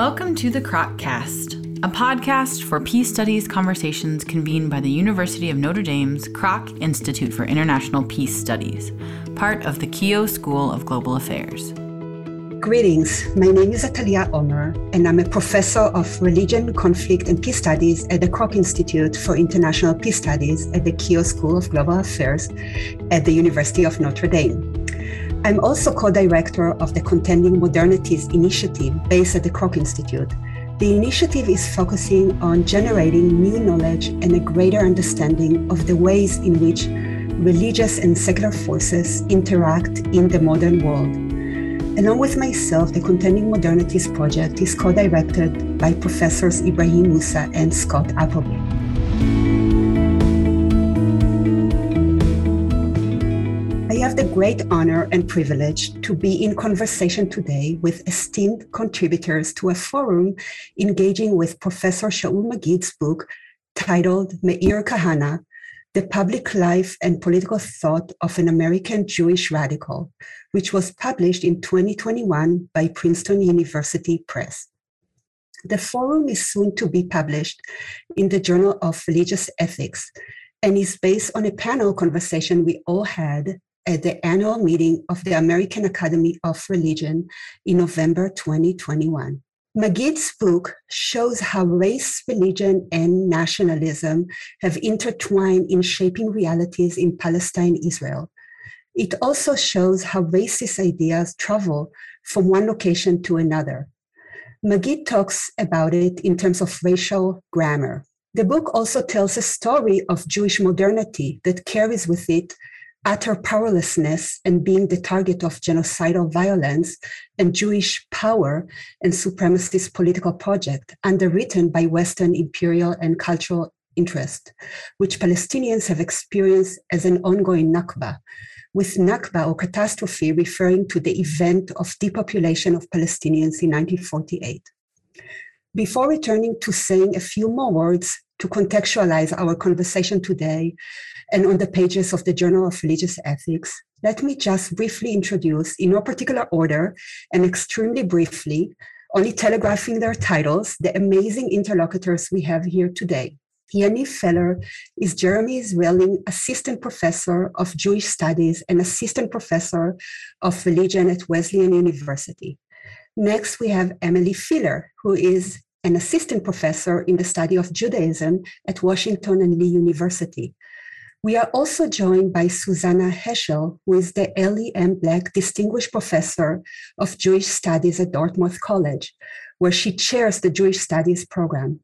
Welcome to the Kroc Cast, a podcast for peace studies conversations convened by the University of Notre Dame's Kroc Institute for International Peace Studies, part of the Keough School of Global Affairs. Greetings. My name is Atalia Omer, and I'm a professor of religion, conflict, and peace studies at the Kroc Institute for International Peace Studies at the Keough School of Global Affairs at the University of Notre Dame. I'm also co director of the Contending Modernities initiative based at the Kroc Institute. The initiative is focusing on generating new knowledge and a greater understanding of the ways in which religious and secular forces interact in the modern world. Along with myself, the Contending Modernities project is co directed by Professors Ebrahim Moosa and Scott Appleby. Great honor and privilege to be in conversation today with esteemed contributors to a forum engaging with Professor Shaul Magid's book titled Meir Kahana The Public Life and Political Thought of an American Jewish Radical, which was published in 2021 by Princeton University Press. The forum is soon to be published in the Journal of Religious Ethics and is based on a panel conversation we all had at the annual meeting of the American Academy of Religion in November 2021. Magid's book shows how race, religion, and nationalism have intertwined in shaping realities in Palestine, Israel. It also shows how racist ideas travel from one location to another. Magid talks about it in terms of racial grammar. The book also tells a story of Jewish modernity that carries with it utter powerlessness and being the target of genocidal violence and Jewish power and supremacist political project underwritten by Western imperial and cultural interest, which Palestinians have experienced as an ongoing Nakba, with Nakba or catastrophe referring to the event of depopulation of Palestinians in 1948. Before returning to saying a few more words to contextualize our conversation today, and on the pages of the Journal of Religious Ethics, let me just briefly introduce, in no particular order and extremely briefly, only telegraphing their titles, the amazing interlocutors we have here today. Yaniv Feller is Jeremy Zwelling Assistant Professor of Jewish Studies and Assistant Professor of Religion at Wesleyan University. Next, we have Emily Filler, who is an assistant professor in the study of Judaism at Washington and Lee University. We are also joined by Susannah Heschel, who is the Eli M. Black Distinguished Professor of Jewish Studies at Dartmouth College, where she chairs the Jewish Studies program.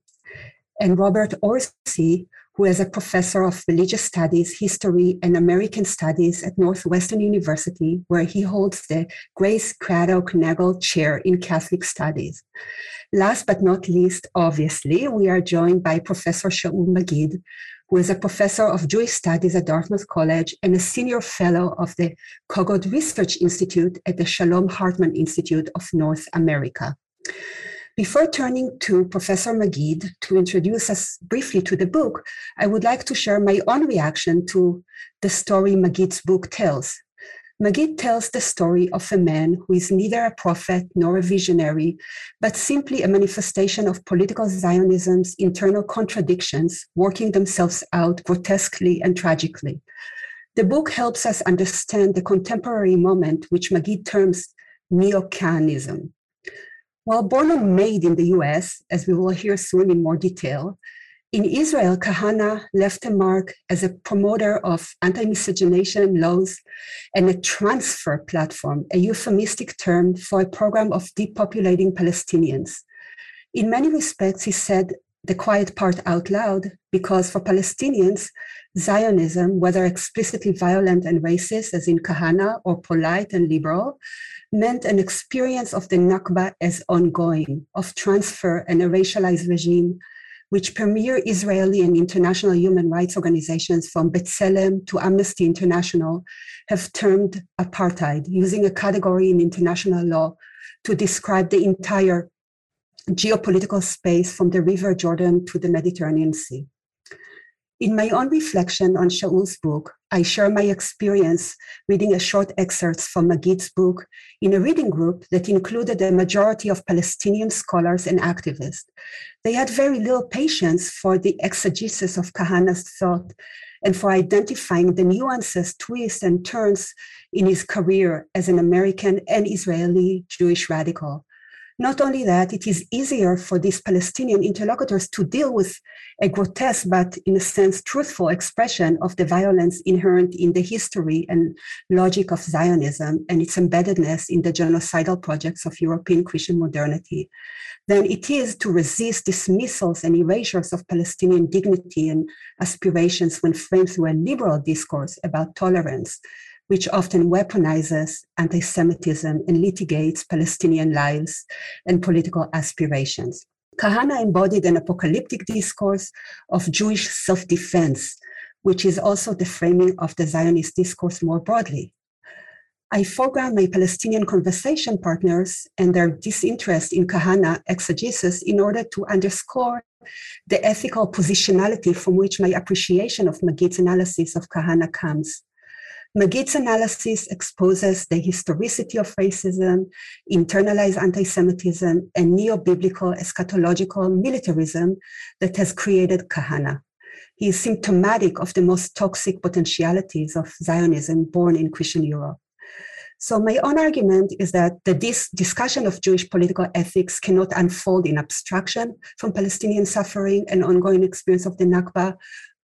And Robert Orsi, who is a professor of religious studies, history, and American studies at Northwestern University, where he holds the Grace Craddock Nagle Chair in Catholic Studies. Last but not least, obviously, we are joined by Professor Shaul Magid, who is a professor of Jewish studies at Dartmouth College and a senior fellow of the Kogod Research Institute at the Shalom Hartman Institute of North America. Before turning to Professor Magid to introduce us briefly to the book, I would like to share my own reaction to the story Magid's book tells. Magid tells the story of a man who is neither a prophet nor a visionary, but simply a manifestation of political Zionism's internal contradictions working themselves out grotesquely and tragically. The book helps us understand the contemporary moment, which Magid terms neo-Kahanism. While born and made in the US, as we will hear soon in more detail, in Israel, Kahana left a mark as a promoter of anti miscegenation laws and a transfer platform, a euphemistic term for a program of depopulating Palestinians. In many respects, he said the quiet part out loud because for Palestinians, Zionism, whether explicitly violent and racist, as in Kahana, or polite and liberal, meant an experience of the Nakba as ongoing, of transfer and a racialized regime which premier Israeli and international human rights organizations from B'Tselem to Amnesty International have termed apartheid, using a category in international law to describe the entire geopolitical space from the River Jordan to the Mediterranean Sea. In my own reflection on Shaul's book, I share my experience reading a short excerpts from Magid's book in a reading group that included a majority of Palestinian scholars and activists. They had very little patience for the exegesis of Kahana's thought and for identifying the nuances, twists, and turns in his career as an American and Israeli Jewish radical. Not only that, it is easier for these Palestinian interlocutors to deal with a grotesque but, in a sense, truthful expression of the violence inherent in the history and logic of Zionism and its embeddedness in the genocidal projects of European Christian modernity. Than it is to resist dismissals and erasures of Palestinian dignity and aspirations when framed through a liberal discourse about tolerance which often weaponizes anti Semitism and litigates Palestinian lives and political aspirations. Kahana embodied an apocalyptic discourse of Jewish self defense, which is also the framing of the Zionist discourse more broadly. I foreground my Palestinian conversation partners and their disinterest in Kahana exegesis in order to underscore the ethical positionality from which my appreciation of Magid's analysis of Kahana comes. Magid's analysis exposes the historicity of racism, internalized anti Semitism, and neo biblical eschatological militarism that has created Kahana. He is symptomatic of the most toxic potentialities of Zionism born in Christian Europe. So, my own argument is that the dis- discussion of Jewish political ethics cannot unfold in abstraction from Palestinian suffering and ongoing experience of the Nakba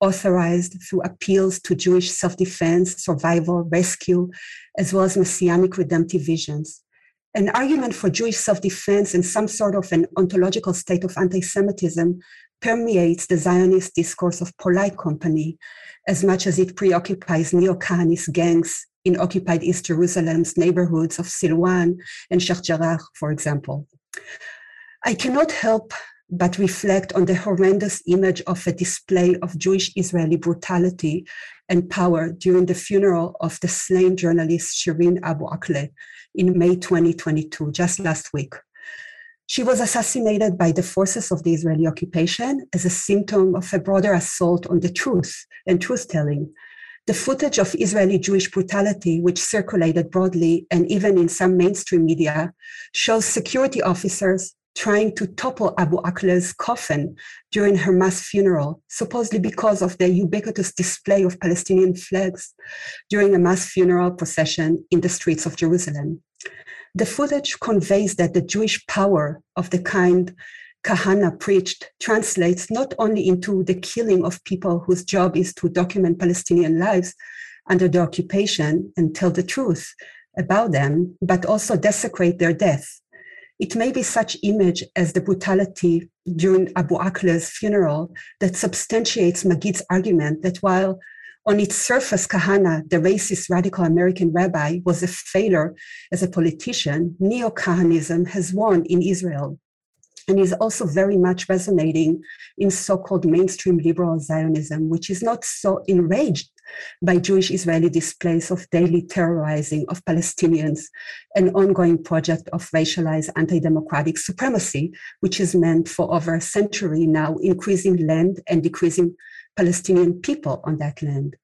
authorized through appeals to Jewish self defense, survival, rescue, as well as messianic redemptive visions. An argument for Jewish self defense and some sort of an ontological state of anti Semitism permeates the Zionist discourse of polite company as much as it preoccupies neo Kahanist gangs in occupied East Jerusalem's neighborhoods of Silwan and Sheikh Jarrah, for example. I cannot help but reflect on the horrendous image of a display of Jewish Israeli brutality and power during the funeral of the slain journalist Shireen Abu Akleh in May 2022, just last week. She was assassinated by the forces of the Israeli occupation as a symptom of a broader assault on the truth and truth telling. The footage of Israeli Jewish brutality, which circulated broadly and even in some mainstream media, shows security officers trying to topple Abu Akleh's coffin during her mass funeral, supposedly because of the ubiquitous display of Palestinian flags during a mass funeral procession in the streets of Jerusalem. The footage conveys that the Jewish power of the kind Kahana preached translates not only into the killing of people whose job is to document Palestinian lives under the occupation and tell the truth about them, but also desecrate their death it may be such image as the brutality during Abu Akleh's funeral that substantiates Magid's argument that while on its surface, Kahana, the racist radical American rabbi, was a failure as a politician, neo Kahanism has won in Israel and is also very much resonating in so called mainstream liberal Zionism, which is not so enraged by Jewish Israeli displays of daily terrorizing of Palestinians, an ongoing project of racialized anti democratic supremacy, which is meant for over a century now, increasing land and decreasing Palestinian people on that land.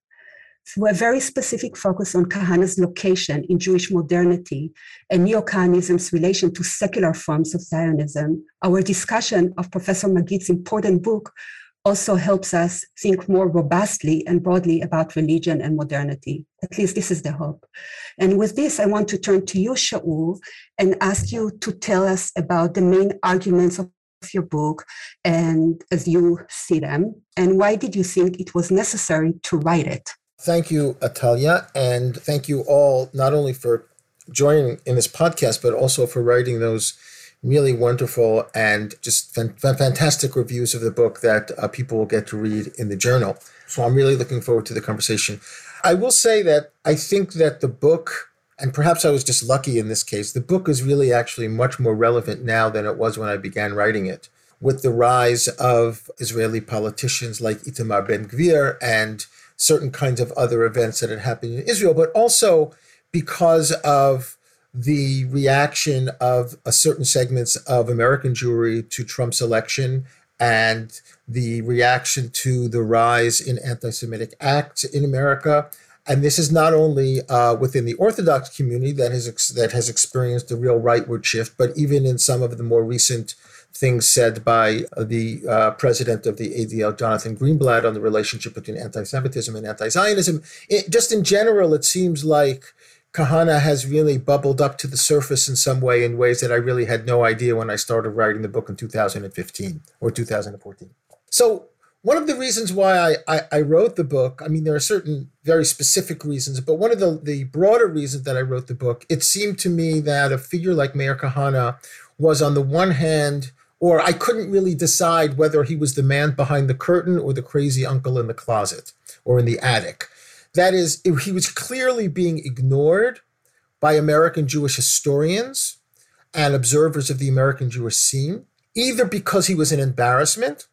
Through a very specific focus on Kahana's location in Jewish modernity and neo Kahanism's relation to secular forms of Zionism, our discussion of Professor Magid's important book also helps us think more robustly and broadly about religion and modernity. At least this is the hope. And with this, I want to turn to you, Shaul, and ask you to tell us about the main arguments of your book and as you see them, and why did you think it was necessary to write it? Thank you, Atalia, and thank you all not only for joining in this podcast, but also for writing those really wonderful and just fantastic reviews of the book that uh, people will get to read in the journal. So I'm really looking forward to the conversation. I will say that I think that the book, and perhaps I was just lucky in this case, the book is really actually much more relevant now than it was when I began writing it. With the rise of Israeli politicians like Itamar Ben Gvir and certain kinds of other events that had happened in Israel, but also because of the reaction of a certain segments of American Jewry to Trump's election and the reaction to the rise in anti Semitic acts in America. And this is not only uh, within the Orthodox community that has, ex- that has experienced a real rightward shift, but even in some of the more recent things said by the uh, president of the ADL, Jonathan Greenblatt, on the relationship between anti Semitism and anti Zionism. Just in general, it seems like Kahana has really bubbled up to the surface in some way in ways that I really had no idea when I started writing the book in 2015 or 2014. So, one of the reasons why I, I, I, wrote the book, I mean, there are certain very specific reasons, but one of the, the broader reasons that I wrote the book, it seemed to me that a figure like Meir Kahana was, on the one hand, or I couldn't really decide whether he was the man behind the curtain or the crazy uncle in the closet or in the attic. That is, he was clearly being ignored by American Jewish historians and observers of the American Jewish scene, either because he was an embarrassment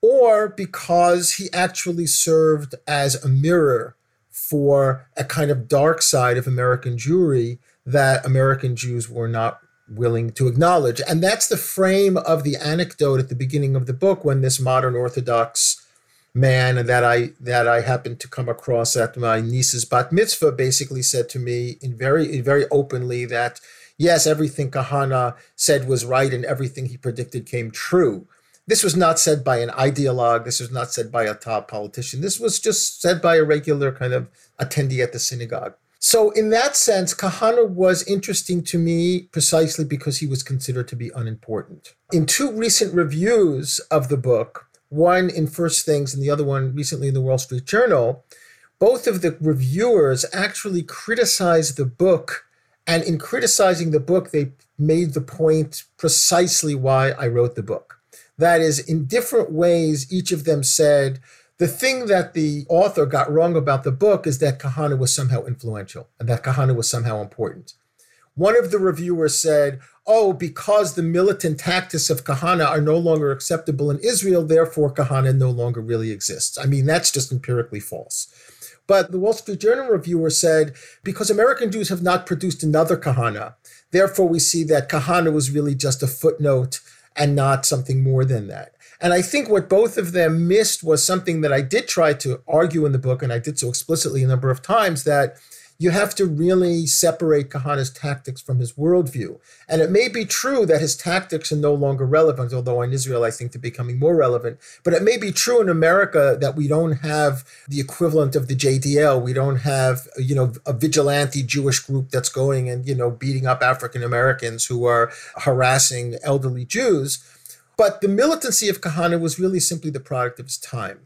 or because he actually served as a mirror for a kind of dark side of American Jewry that American Jews were not willing to acknowledge. And that's the frame of the anecdote at the beginning of the book when this modern Orthodox man that I that I happened to come across at my niece's bat mitzvah basically said to me in very very openly that yes, everything Kahana said was right and everything he predicted came true. This was not said by an ideologue. This was not said by a top politician. This was just said by a regular kind of attendee at the synagogue. So, in that sense, Kahana was interesting to me precisely because he was considered to be unimportant. In two recent reviews of the book, one in First Things and the other one recently in the Wall Street Journal, both of the reviewers actually criticized the book. And in criticizing the book, they made the point precisely why I wrote the book. That is, in different ways, each of them said, the thing that the author got wrong about the book is that Kahana was somehow influential and that Kahana was somehow important. One of the reviewers said, oh, because the militant tactics of Kahana are no longer acceptable in Israel, therefore Kahana no longer really exists. I mean, that's just empirically false. But the Wall Street Journal reviewer said, because American Jews have not produced another Kahana, therefore we see that Kahana was really just a footnote and not something more than that. And I think what both of them missed was something that I did try to argue in the book, and I did so explicitly a number of times that you have to really separate Kahana's tactics from his worldview. And it may be true that his tactics are no longer relevant, although in Israel I think they're becoming more relevant. But it may be true in America that we don't have the equivalent of the JDL. We don't have, you know, a vigilante Jewish group that's going and, you know, beating up African Americans who are harassing elderly Jews. But the militancy of Kahana was really simply the product of his time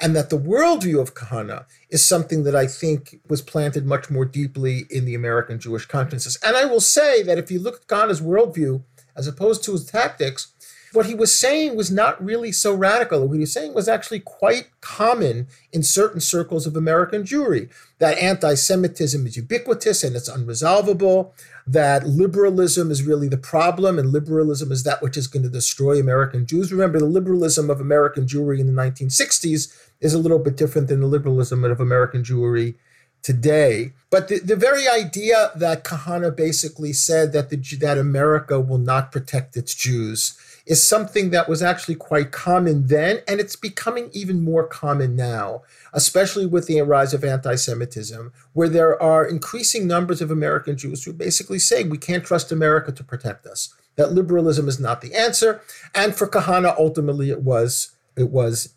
and that the worldview of Kahana is something that I think was planted much more deeply in the American Jewish consciousness. And I will say that if you look at Kahana's worldview as opposed to his tactics, what he was saying was not really so radical. What he was saying was actually quite common in certain circles of American Jewry that anti Semitism is ubiquitous and it's unresolvable, that liberalism is really the problem, and liberalism is that which is going to destroy American Jews. Remember, the liberalism of American Jewry in the 1960s is a little bit different than the liberalism of American Jewry today. But the, the very idea that Kahana basically said that the, that America will not protect its Jews is something that was actually quite common then, and it's becoming even more common now, especially with the rise of anti Semitism, where there are increasing numbers of American Jews who basically say we can't trust America to protect us, that liberalism is not the answer. And for Kahana, ultimately, it was, it was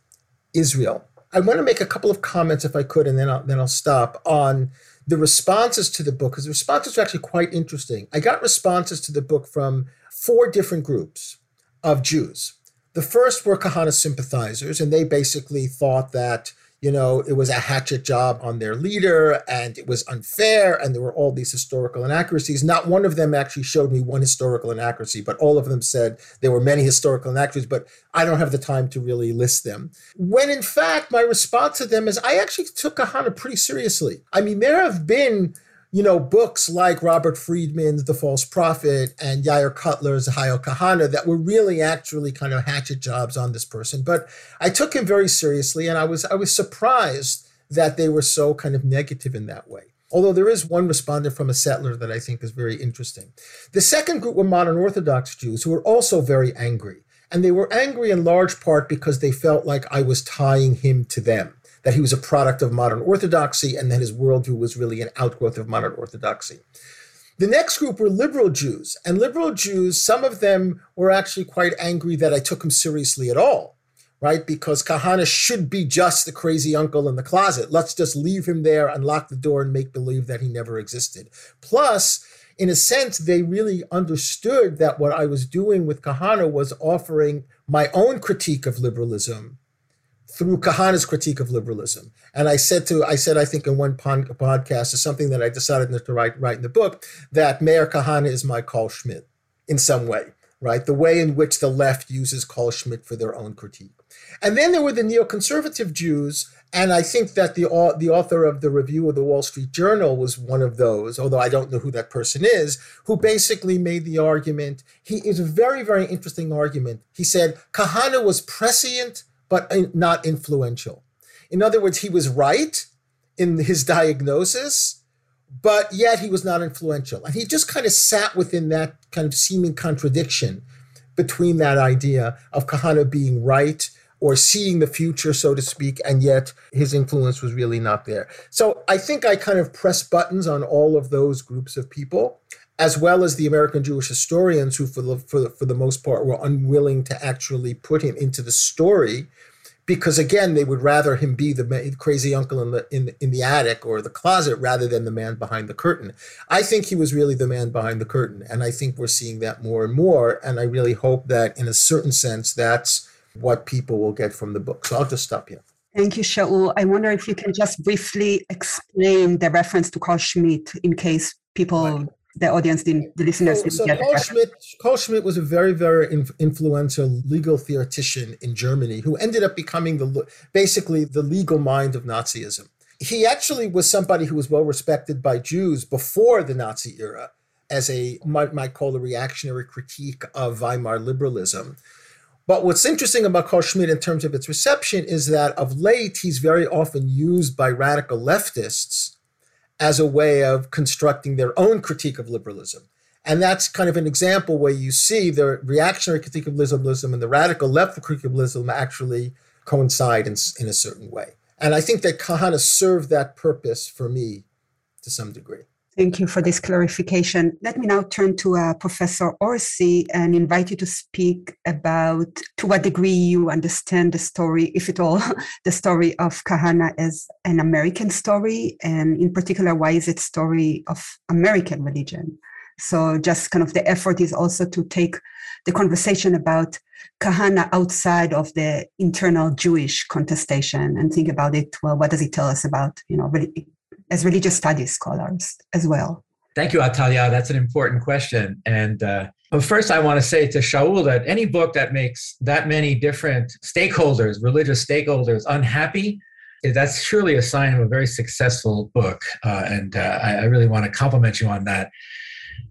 Israel. I want to make a couple of comments, if I could, and then I'll, then I'll stop on the responses to the book, because the responses are actually quite interesting. I got responses to the book from four different groups of Jews. The first were Kahana sympathizers, and they basically thought that, you know, it was a hatchet job on their leader and it was unfair, and there were all these historical inaccuracies. Not one of them actually showed me one historical inaccuracy, but all of them said there were many historical inaccuracies, but I don't have the time to really list them. When in fact, my response to them is I actually took Kahana pretty seriously. I mean, there have been you know, books like Robert Friedman's The False Prophet and Yair Kotler's Hayal Kahana that were really actually kind of hatchet jobs on this person. But I took him very seriously and I was I was surprised that they were so kind of negative in that way. Although there is one respondent from a settler that I think is very interesting. The second group were modern Orthodox Jews who were also very angry. And they were angry in large part because they felt like I was tying him to them, that he was a product of modern orthodoxy and that his worldview was really an outgrowth of modern orthodoxy. The next group were liberal Jews. And liberal Jews, some of them were actually quite angry that I took him seriously at all, right? Because Kahana should be just the crazy uncle in the closet. Let's just leave him there, unlock the door, and make believe that he never existed. Plus, in a sense, they really understood that what I was doing with Kahana was offering my own critique of liberalism through Kahana's critique of liberalism. And I said to, I said, I think in one podcast, is something that I decided to write, write in the book, that Meir Kahana is my Carl Schmitt in some way, right? The way in which the left uses Carl Schmitt for their own critique. And then there were the neoconservative Jews, and I think that the the author of the review of the Wall Street Journal was one of those, although I don't know who that person is, who basically made the argument. He is a very very interesting argument. He said Kahana was prescient but not influential. In other words, he was right in his diagnosis, but yet he was not influential. And he just kind of sat within that kind of seeming contradiction between that idea of Kahana being right or seeing the future, so to speak, and yet his influence was really not there. So I think I kind of press buttons on all of those groups of people, as well as the American Jewish historians who, for the, for the, for the most part, were unwilling to actually put him into the story because again they would rather him be the crazy uncle in the in, in the attic or the closet rather than the man behind the curtain. I think he was really the man behind the curtain and i think we're seeing that more and more and i really hope that in a certain sense that's what people will get from the book. So i'll just stop here. Thank you, Shaul. I wonder if you can just briefly explain the reference to Carl Schmitt in case people the audience didn't, the listeners didn't so get Carl Schmitt, Carl Schmitt was a very, very influential legal theoretician in Germany who ended up becoming the basically the legal mind of Nazism. He actually was somebody who was well respected by Jews before the Nazi era as a might, might call a reactionary critique of Weimar liberalism. But what's interesting about Carl Schmitt in terms of its reception is that of late he's very often used by radical leftists as a way of constructing their own critique of liberalism. And that's kind of an example where you see the reactionary critique of liberalism and the radical left critique of liberalism actually coincide in, in a certain way. And I think that Kahana served that purpose for me to some degree. Thank you for this clarification. Let me now turn to uh, Professor Orsi and invite you to speak about to what degree you understand the story, if at all, the story of Kahana as an American story, and in particular, why is it story of American religion? So, just kind of the effort is also to take the conversation about Kahana outside of the internal Jewish contestation and think about it. Well, what does it tell us about you know as religious studies scholars as well? Thank you, Atalia. That's an important question. And uh, first, I want to say to Shaul that any book that makes that many different stakeholders, religious stakeholders, unhappy, that's surely a sign of a very successful book. Uh, and uh, I, I, really want to compliment you on that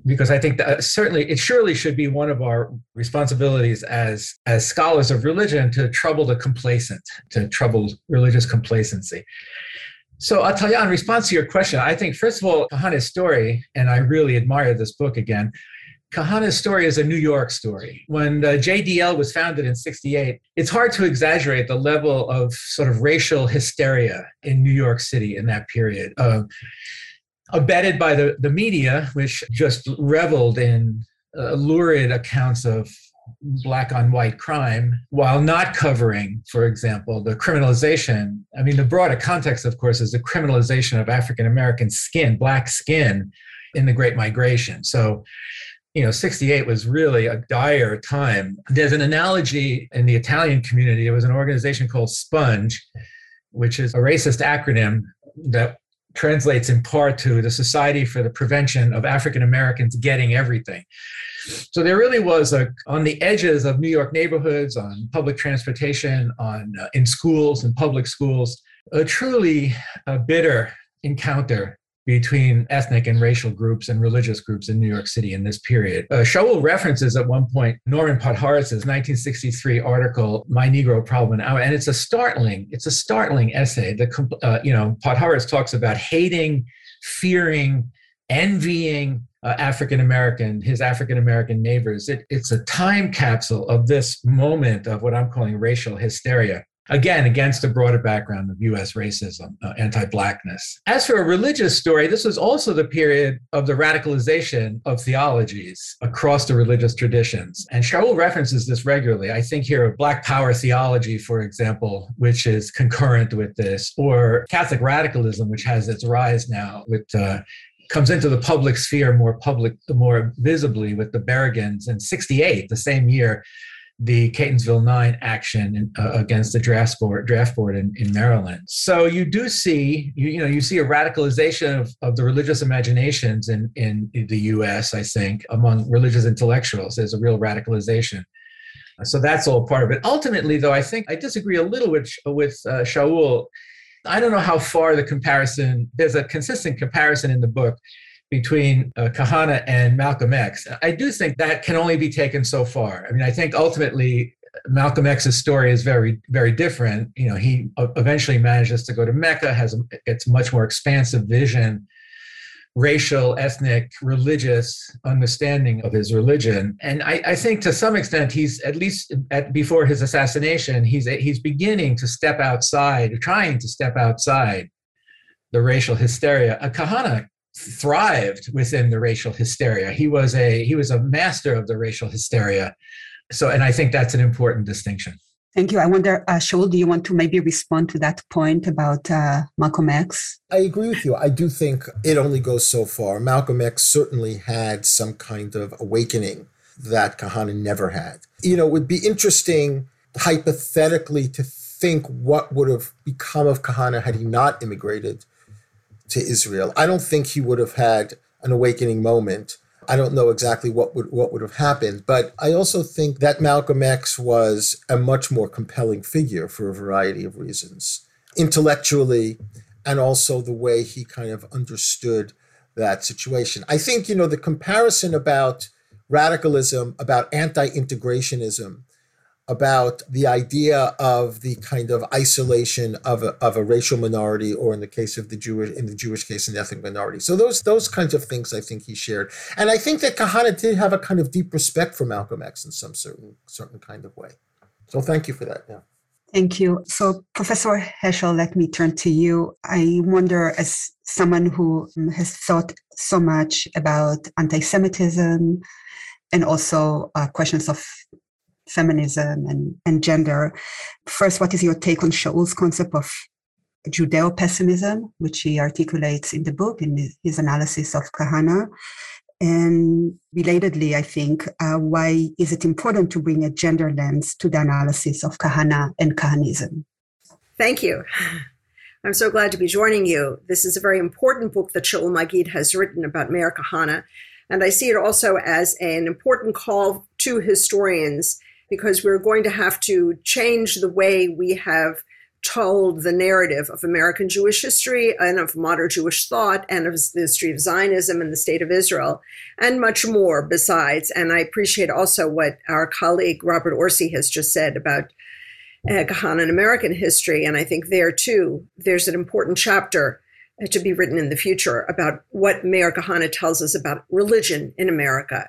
because I think that uh, certainly it surely should be one of our responsibilities as as scholars of religion to trouble the complacent, to trouble religious complacency. So I'll tell you in response to your question, I think first of all, Kahana's story, and I really admire this book again. Kahana's story is a New York story. When uh, JDL was founded in 68, it's hard to exaggerate the level of sort of racial hysteria in New York City in that period. Uh, abetted by the, the media, which just reveled in uh, lurid accounts of black on white crime while not covering, for example, the criminalization. I mean, the broader context, of course, is the criminalization of African American skin, black skin in the Great Migration. So, you know, 68 was really a dire time. There's an analogy in the Italian community. There was an organization called SPONGE, which is a racist acronym that translates in part to the Society for the Prevention of African Americans Getting Everything. So there really was a on the edges of New York neighborhoods, on public transportation, on uh, in schools and public schools, a truly uh, bitter encounter between ethnic and racial groups and religious groups in New York City in this period. Uh, Shaul references at one point Norman Podhoretz's 1963 article, "My Negro Problem," and it's a startling, it's a startling essay. The uh, you know Podhoretz talks about hating, fearing, envying uh, African American, his African American neighbors. It, it's a time capsule of this moment of what I'm calling racial hysteria again against a broader background of US racism, uh, anti Blackness. As for a religious story, this was also the period of the radicalization of theologies across the religious traditions. And Shaul references this regularly. I think here of Black Power theology, for example, which is concurrent with this, or Catholic radicalism, which has its rise now with. Uh, comes into the public sphere more public more visibly with the Berrigans in 68 the same year the Catonsville Nine action in, uh, against the draft board, draft board in, in Maryland. So you do see, you, you know, you see a radicalization of, of the religious imaginations in, in the U.S. I think among religious intellectuals. There's a real radicalization. So that's all part of it. Ultimately, though, I think I disagree a little with with uh, Shaul. I don't know how far the comparison. There's a consistent comparison in the book between uh, Kahana and Malcolm X. I do think that can only be taken so far. I mean, I think ultimately Malcolm X's story is very, very different. You know, he eventually manages to go to Mecca, has a, it's much more expansive vision, racial, ethnic, religious understanding of his religion. And I, I think to some extent, he's at least at, before his assassination, he's he's beginning to step outside, trying to step outside the racial hysteria. A Kahana thrived within the racial hysteria. He was a he was a master of the racial hysteria. So, and I think that's an important distinction. Thank you. I wonder, uh, Shaul, do you want to maybe respond to that point about uh, Malcolm X? I agree with you. I do think it only goes so far. Malcolm X certainly had some kind of awakening that Kahana never had. You know, it would be interesting hypothetically to think what would have become of Kahana had he not immigrated to Israel. I don't think he would have had an awakening moment. I don't know exactly what would what would have happened, but I also think that Malcolm X was a much more compelling figure for a variety of reasons, intellectually, and also the way he kind of understood that situation. I think you know the comparison about radicalism, about anti-integrationism, about the idea of the kind of isolation of a, of a racial minority or in the case of the Jewish in the Jewish case an ethnic minority. So those those kinds of things I think he shared. And I think that Kahana did have a kind of deep respect for Malcolm X in some certain certain kind of way. So thank you for that. Yeah. Thank you. So, Professor Heschel, let me turn to you. I wonder, as someone who has thought so much about anti Semitism and also uh, questions of feminism and, and gender. First, what is your take on Shaul's concept of Judeo pessimism, which he articulates in the book in his analysis of Kahana? And relatedly, I think, uh, why is it important to bring a gender lens to the analysis of Kahana and Kahanism? Thank you. I'm so glad to be joining you. This is a very important book that Shaul Magid has written about Meir Kahana. And I see it also as an important call to historians because we're going to have to change the way we have told the narrative of American Jewish history and of modern Jewish thought and of the history of Zionism and the state of Israel, and much more besides. And I appreciate also what our colleague Robert Orsi has just said about uh, Kahana and American history. And I think there too, there's an important chapter uh, to be written in the future about what Meir Kahana tells us about religion in America.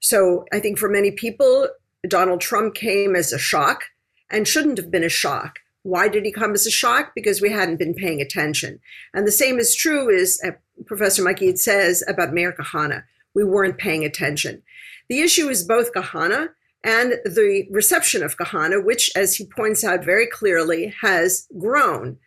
So I think for many people, Donald Trump came as a shock and shouldn't have been a shock. Why did he come as a shock? Because we hadn't been paying attention. And the same is true as uh, Professor Magid says about Meir Kahana. We weren't paying attention. The issue is both Kahana and the reception of Kahana, which, as he points out very clearly, has grown.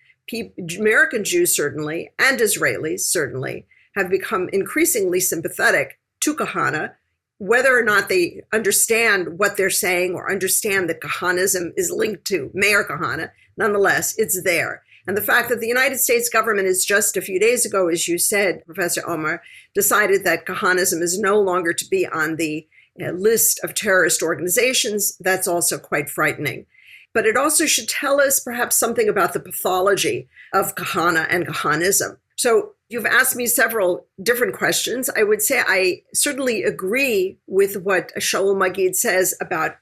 American Jews, certainly, and Israelis, certainly, have become increasingly sympathetic to Kahana whether or not they understand what they're saying or understand that Kahanism is linked to Meir Kahana, nonetheless, it's there. And the fact that the United States government is just a few days ago, as you said, Professor Omer, decided that Kahanism is no longer to be on the uh, list of terrorist organizations, that's also quite frightening. But it also should tell us perhaps something about the pathology of Kahana and Kahanism. So You've asked me several different questions. I would say I certainly agree with what Shaul Magid says about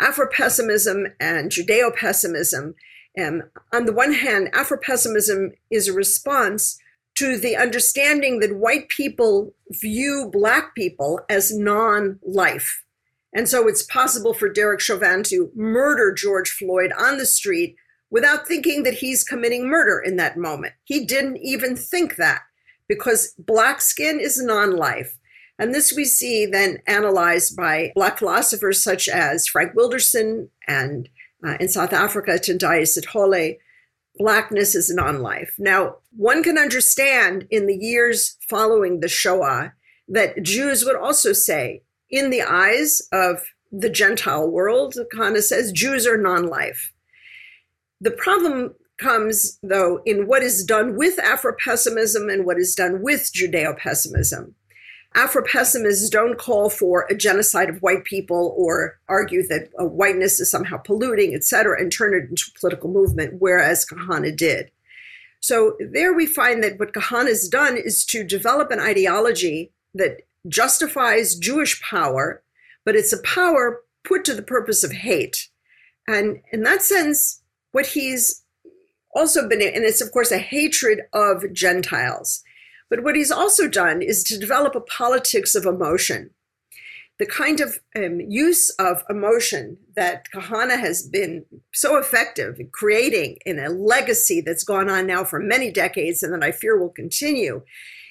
Afro-pessimism and Judeo-pessimism. And on the one hand, Afro-pessimism is a response to the understanding that white people view black people as non life. And so it's possible for Derek Chauvin to murder George Floyd on the street without thinking that he's committing murder in that moment. He didn't even think that because black skin is non life. And this we see then analyzed by Black philosophers such as Frank Wilderson and uh, in South Africa, Tendayi Sithole. Blackness is non life. Now, one can understand in the years following the Shoah that Jews would also say, in the eyes of the Gentile world, Kahana says Jews are non life. The problem comes, though, in what is done with Afro pessimism and what is done with Judeo pessimism. Afro pessimists don't call for a genocide of white people or argue that uh, whiteness is somehow polluting, et cetera, and turn it into a political movement, whereas Kahana did. So there we find that what Kahana's done is to develop an ideology that justifies Jewish power, but it's a power put to the purpose of hate. And in that sense, what he's also been, and it's of course a hatred of Gentiles. But what he's also done is to develop a politics of emotion. The kind of um, use of emotion that Kahana has been so effective in creating in a legacy that's gone on now for many decades and that I fear will continue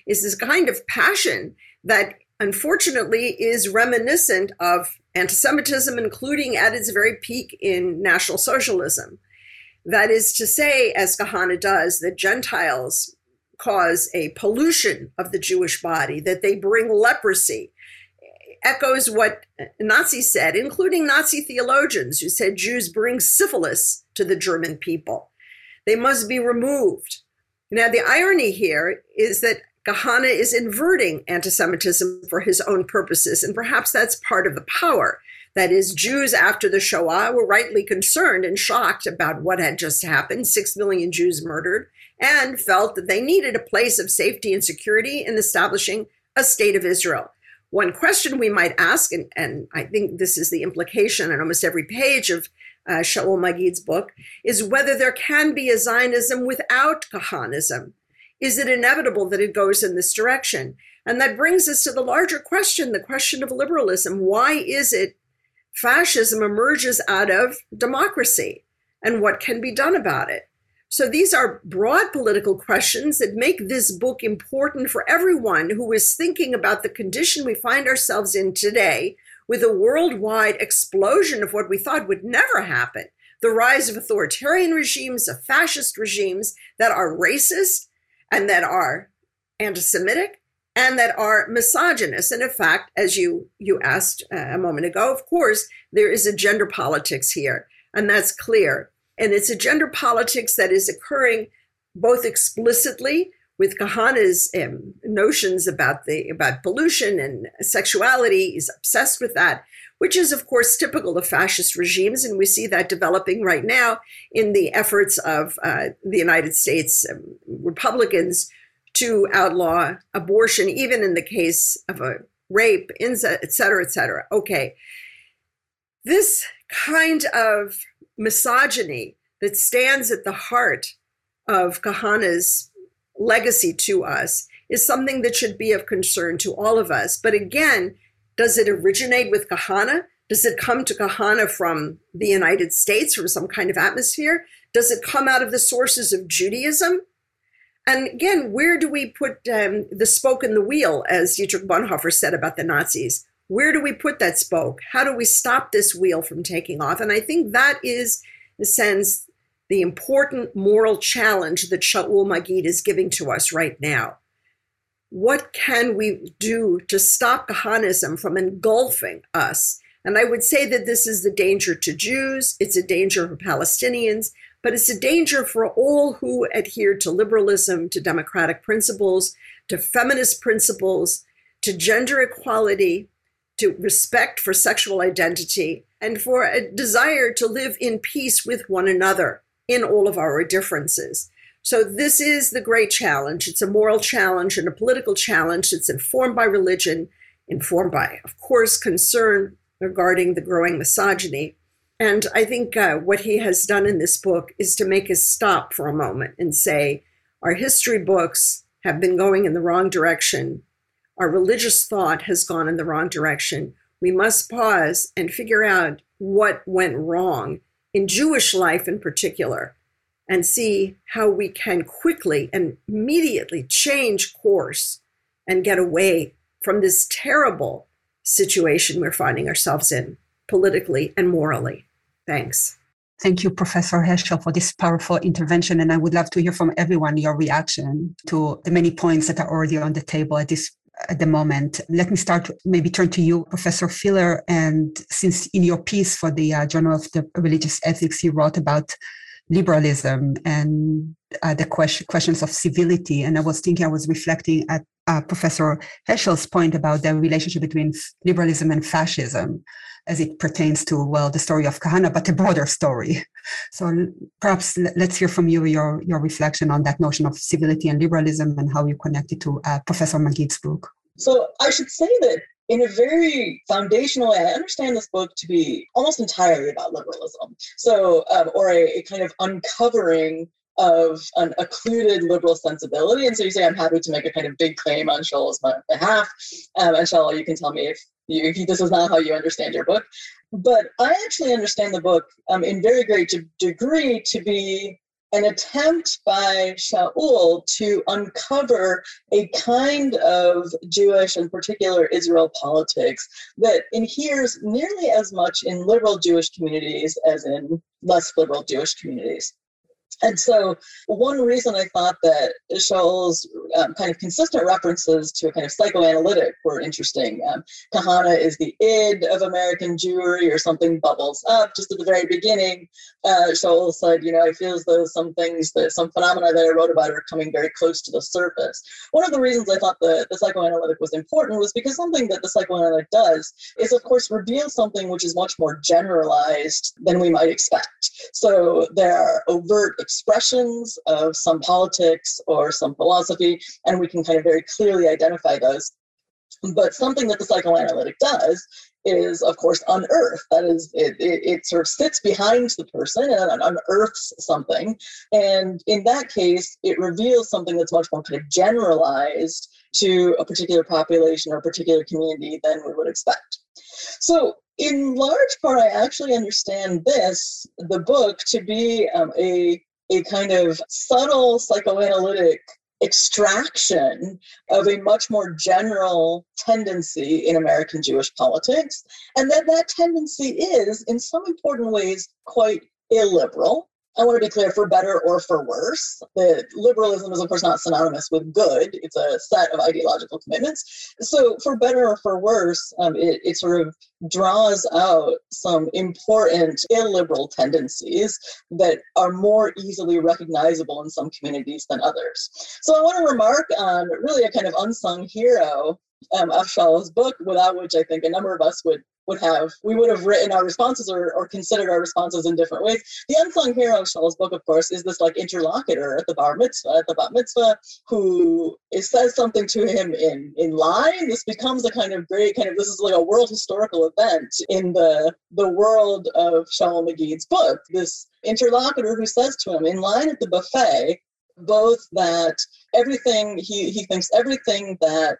is this kind of passion that unfortunately is reminiscent of anti Semitism, including at its very peak in National Socialism. That is to say, as Kahana does, that Gentiles cause a pollution of the Jewish body, that they bring leprosy. Echoes what Nazis said, including Nazi theologians who said Jews bring syphilis to the German people. They must be removed. Now, the irony here is that Kahana is inverting anti Semitism for his own purposes, and perhaps that's part of the power. That is, Jews after the Shoah were rightly concerned and shocked about what had just happened six million Jews murdered and felt that they needed a place of safety and security in establishing a state of Israel. One question we might ask, and, and I think this is the implication on almost every page of uh, Shaul Magid's book, is whether there can be a Zionism without Kahanism. Is it inevitable that it goes in this direction? And that brings us to the larger question the question of liberalism. Why is it fascism emerges out of democracy? And what can be done about it? So these are broad political questions that make this book important for everyone who is thinking about the condition we find ourselves in today with a worldwide explosion of what we thought would never happen the rise of authoritarian regimes, of fascist regimes that are racist and that are anti Semitic and that are misogynist. And in fact, as you, you asked uh, a moment ago, of course, there is a gender politics here, and that's clear. And it's a gender politics that is occurring both explicitly with Kahana's um, notions about the about pollution and sexuality. He's obsessed with that, which is of course typical of fascist regimes, and we see that developing right now in the efforts of uh, the United States um, Republicans to outlaw abortion, even in the case of a rape, et cetera, et cetera. Okay, this kind of misogyny that stands at the heart of Kahana's legacy to us is something that should be of concern to all of us. But again, does it originate with Kahana? Does it come to Kahana from the United States, from some kind of atmosphere? Does it come out of the sources of Judaism? And again, where do we put um, the spoke in the wheel, as Dietrich Bonhoeffer said about the Nazis? Where do we put that spoke? How do we stop this wheel from taking off? And I think that is, in a sense, the important moral challenge that Shaul Magid is giving to us right now. What can we do to stop Kahanism from engulfing us? And I would say that this is the danger to Jews, it's a danger for Palestinians, but it's a danger for all who adhere to liberalism, to democratic principles, to feminist principles, to gender equality, to respect for sexual identity, and for a desire to live in peace with one another in all of our differences. So, this is the great challenge. It's a moral challenge and a political challenge that's informed by religion, informed by, of course, concern regarding the growing misogyny. And I think uh, what he has done in this book is to make us stop for a moment and say, our history books have been going in the wrong direction. Our religious thought has gone in the wrong direction. We must pause and figure out what went wrong in Jewish life in particular and see how we can quickly and immediately change course and get away from this terrible situation we're finding ourselves in politically and morally. Thanks. Thank you, Professor Heschel, for this powerful intervention. And I would love to hear from everyone your reaction to the many points that are already on the table at this at the moment. Let me start, maybe turn to you, Professor Filler. And since in your piece for the uh, Journal of the Religious Ethics, you wrote about liberalism and uh, the question, questions of civility. And I was thinking, I was reflecting at uh, Professor Heschel's point about the relationship between liberalism and fascism as it pertains to, well, the story of Kahana, but a broader story. So perhaps let's hear from you your, your reflection on that notion of civility and liberalism and how you connect it to uh, Professor Magid's book. So I should say that in a very foundational way, I understand this book to be almost entirely about liberalism. So, um, or a, a, kind of uncovering of an occluded liberal sensibility. And so you say, I'm happy to make a kind of big claim on Shaul's behalf. Um, and Shaul, you can tell me if, you, if this is not how you understand your book. But I actually understand the book um, in very great degree to be an attempt by Shaul to uncover a kind of Jewish and particular Israel politics that inheres nearly as much in liberal Jewish communities as in less liberal Jewish communities. And so, one reason I thought that Shaul's um, kind of consistent references to a kind of psychoanalytic were interesting. Um, Kahana is the id of American Jewry, or something bubbles up just at the very beginning. Uh, said, You know, I feel as though some things, that some phenomena that I wrote about are coming very close to the surface. One of the reasons I thought the, the psychoanalytic was important was because something that the psychoanalytic does is, of course, reveal something which is much more generalized than we might expect. So, there are overt expressions of some politics or some philosophy, and we can kind of very clearly identify those. But something that the psychoanalytic does is, of course, unearth. That is, it, it, it, sort of sits behind the person and unearths something. And in that case, it reveals something that's much more kind of generalized to a particular population or a particular community than we would expect. So, in large part, I actually understand this, the book, to be um, a a kind of subtle psychoanalytic extraction of a much more general tendency in American Jewish politics, and that that tendency is, in some important ways, quite illiberal. I want to be clear for better or for worse. The liberalism is, of course, not synonymous with good. It's a set of ideological commitments. So, for better or for worse, um, it, it sort of draws out some important illiberal tendencies that are more easily recognizable in some communities than others. So, I want to remark on really a kind of unsung hero um, of Shaul's book, without which I think a number of us would would have we would have written our responses or, or considered our responses in different ways. The unsung hero of Shaul's book, of course, is this like interlocutor at the bar mitzvah, at the bat mitzvah, who says something to him in in line. This becomes a kind of great kind of this is like a world historical event in the the world of Shaul Magid's book. This interlocutor who says to him in line at the buffet both that everything he he thinks everything that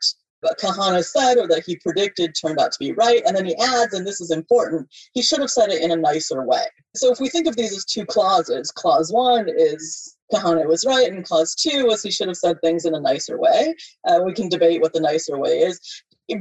Kahana said or that he predicted turned out to be right. And then he adds, and this is important, he should have said it in a nicer way. So if we think of these as two clauses, clause one is Kahana was right, and clause two was he should have said things in a nicer way. Uh, we can debate what the nicer way is.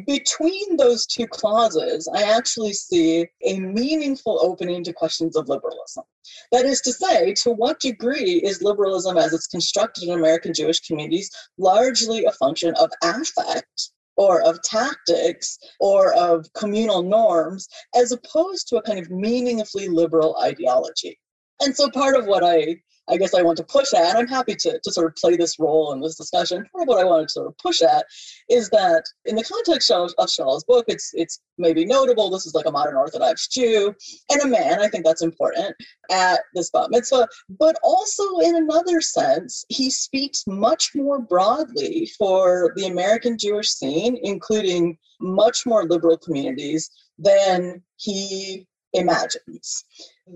Between those two clauses, I actually see a meaningful opening to questions of liberalism. That is to say, to what degree is liberalism as it's constructed in American Jewish communities largely a function of affect or of tactics or of communal norms as opposed to a kind of meaningfully liberal ideology? And so part of what I I guess I want to push at, and I'm happy to, to sort of play this role in this discussion. Part of what I wanted to sort of push at is that in the context of, of Shaul's book, it's it's maybe notable. This is like a modern Orthodox Jew and a man. I think that's important at this bat mitzvah. But also in another sense, he speaks much more broadly for the American Jewish scene, including much more liberal communities than he imagines.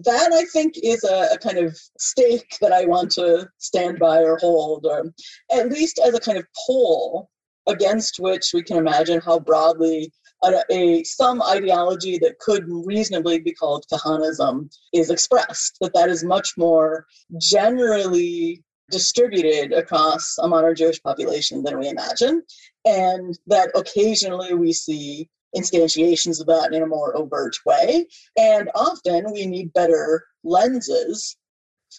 That I think is a, a, kind of stake that I want to stand by or hold, or at least as a kind of pole against which we can imagine how broadly a, a, some ideology that could reasonably be called Kahanism is expressed. That that is much more generally distributed across a modern Jewish population than we imagine, and that occasionally we see instantiations of that in a more overt way. And often we need better lenses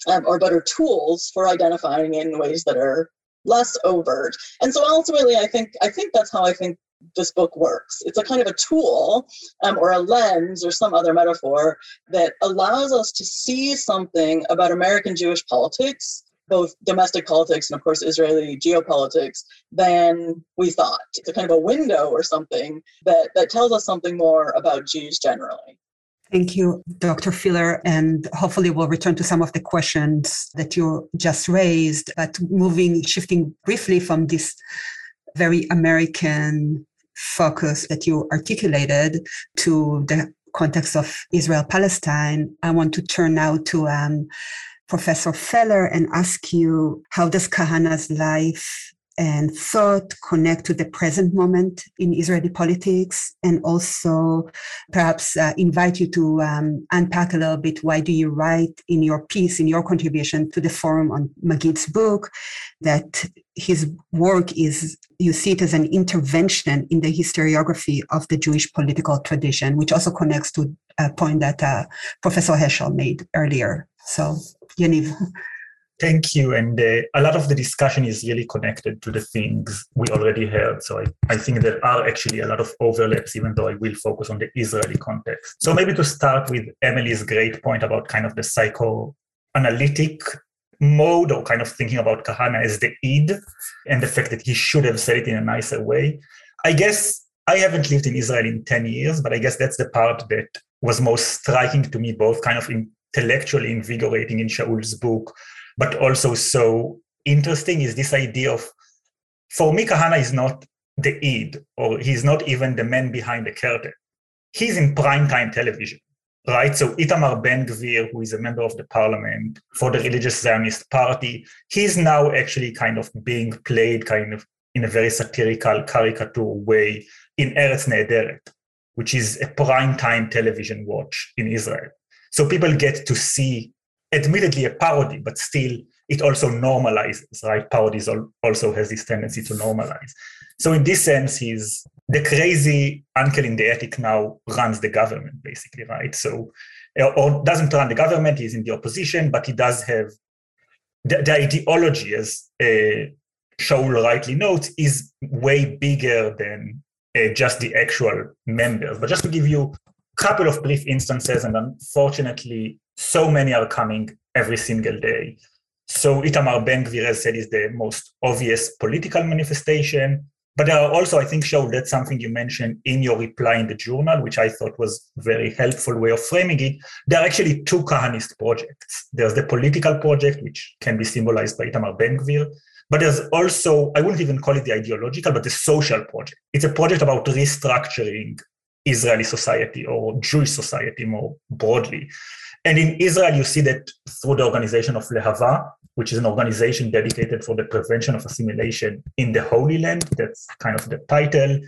um, or better tools for identifying in ways that are less overt. And so ultimately, I think I think that's how I think this book works. It's a kind of a tool um, or a lens or some other metaphor that allows us to see something about American Jewish politics both domestic politics and, of course, Israeli geopolitics than we thought. It's a kind of a window or something that, that tells us something more about Jews generally. Thank you, Dr. Filler. And hopefully, we'll return to some of the questions that you just raised. But moving, shifting briefly from this very American focus that you articulated to the context of Israel Palestine, I want to turn now to um, Professor Feller and ask you how does Kahana's life and thought connect to the present moment in Israeli politics, and also perhaps uh, invite you to um, unpack a little bit why do you write in your piece, in your contribution to the forum on Magid's book, that his work is you see it as an intervention in the historiography of the Jewish political tradition, which also connects to a point that uh, Professor Heschel made earlier. So Yaniv. Thank you. And uh, a lot of the discussion is really connected to the things we already heard. So I, I think there are actually a lot of overlaps, even though I will focus on the Israeli context. So maybe to start with Emily's great point about kind of the psychoanalytic mode or kind of thinking about Kahana as the id and the fact that he should have said it in a nicer way. I guess I haven't lived in Israel in 10 years, but I guess that's the part that was most striking to me, both kind of in intellectually invigorating in Shaul's book, but also so interesting is this idea of, for me, Kahana is not the id, or he's not even the man behind the curtain. He's in primetime television, right? So Itamar Ben Gvir, who is a member of the parliament for the religious Zionist party, he's now actually kind of being played kind of in a very satirical caricature way in Eretz Nehederet, which is a primetime television watch in Israel. So people get to see, admittedly, a parody, but still it also normalizes, right? Parodies also has this tendency to normalize. So in this sense, he's the crazy uncle in the attic now runs the government, basically, right? So or doesn't run the government, he's in the opposition, but he does have the, the ideology, as uh, Shaul rightly notes, is way bigger than uh, just the actual members. But just to give you couple of brief instances, and unfortunately, so many are coming every single day. So Itamar Ben Gvir, as said, is the most obvious political manifestation. But there are also, I think, Shaul, that's something you mentioned in your reply in the journal, which I thought was a very helpful way of framing it. There are actually two Kahanist projects. There's the political project, which can be symbolized by Itamar Ben Gvir, but there's also, I wouldn't even call it the ideological, but the social project. It's a project about restructuring Israeli society or Jewish society more broadly. And in Israel, you see that through the organization of Lehava, which is an organization dedicated for the prevention of assimilation in the Holy Land. That's kind of the title.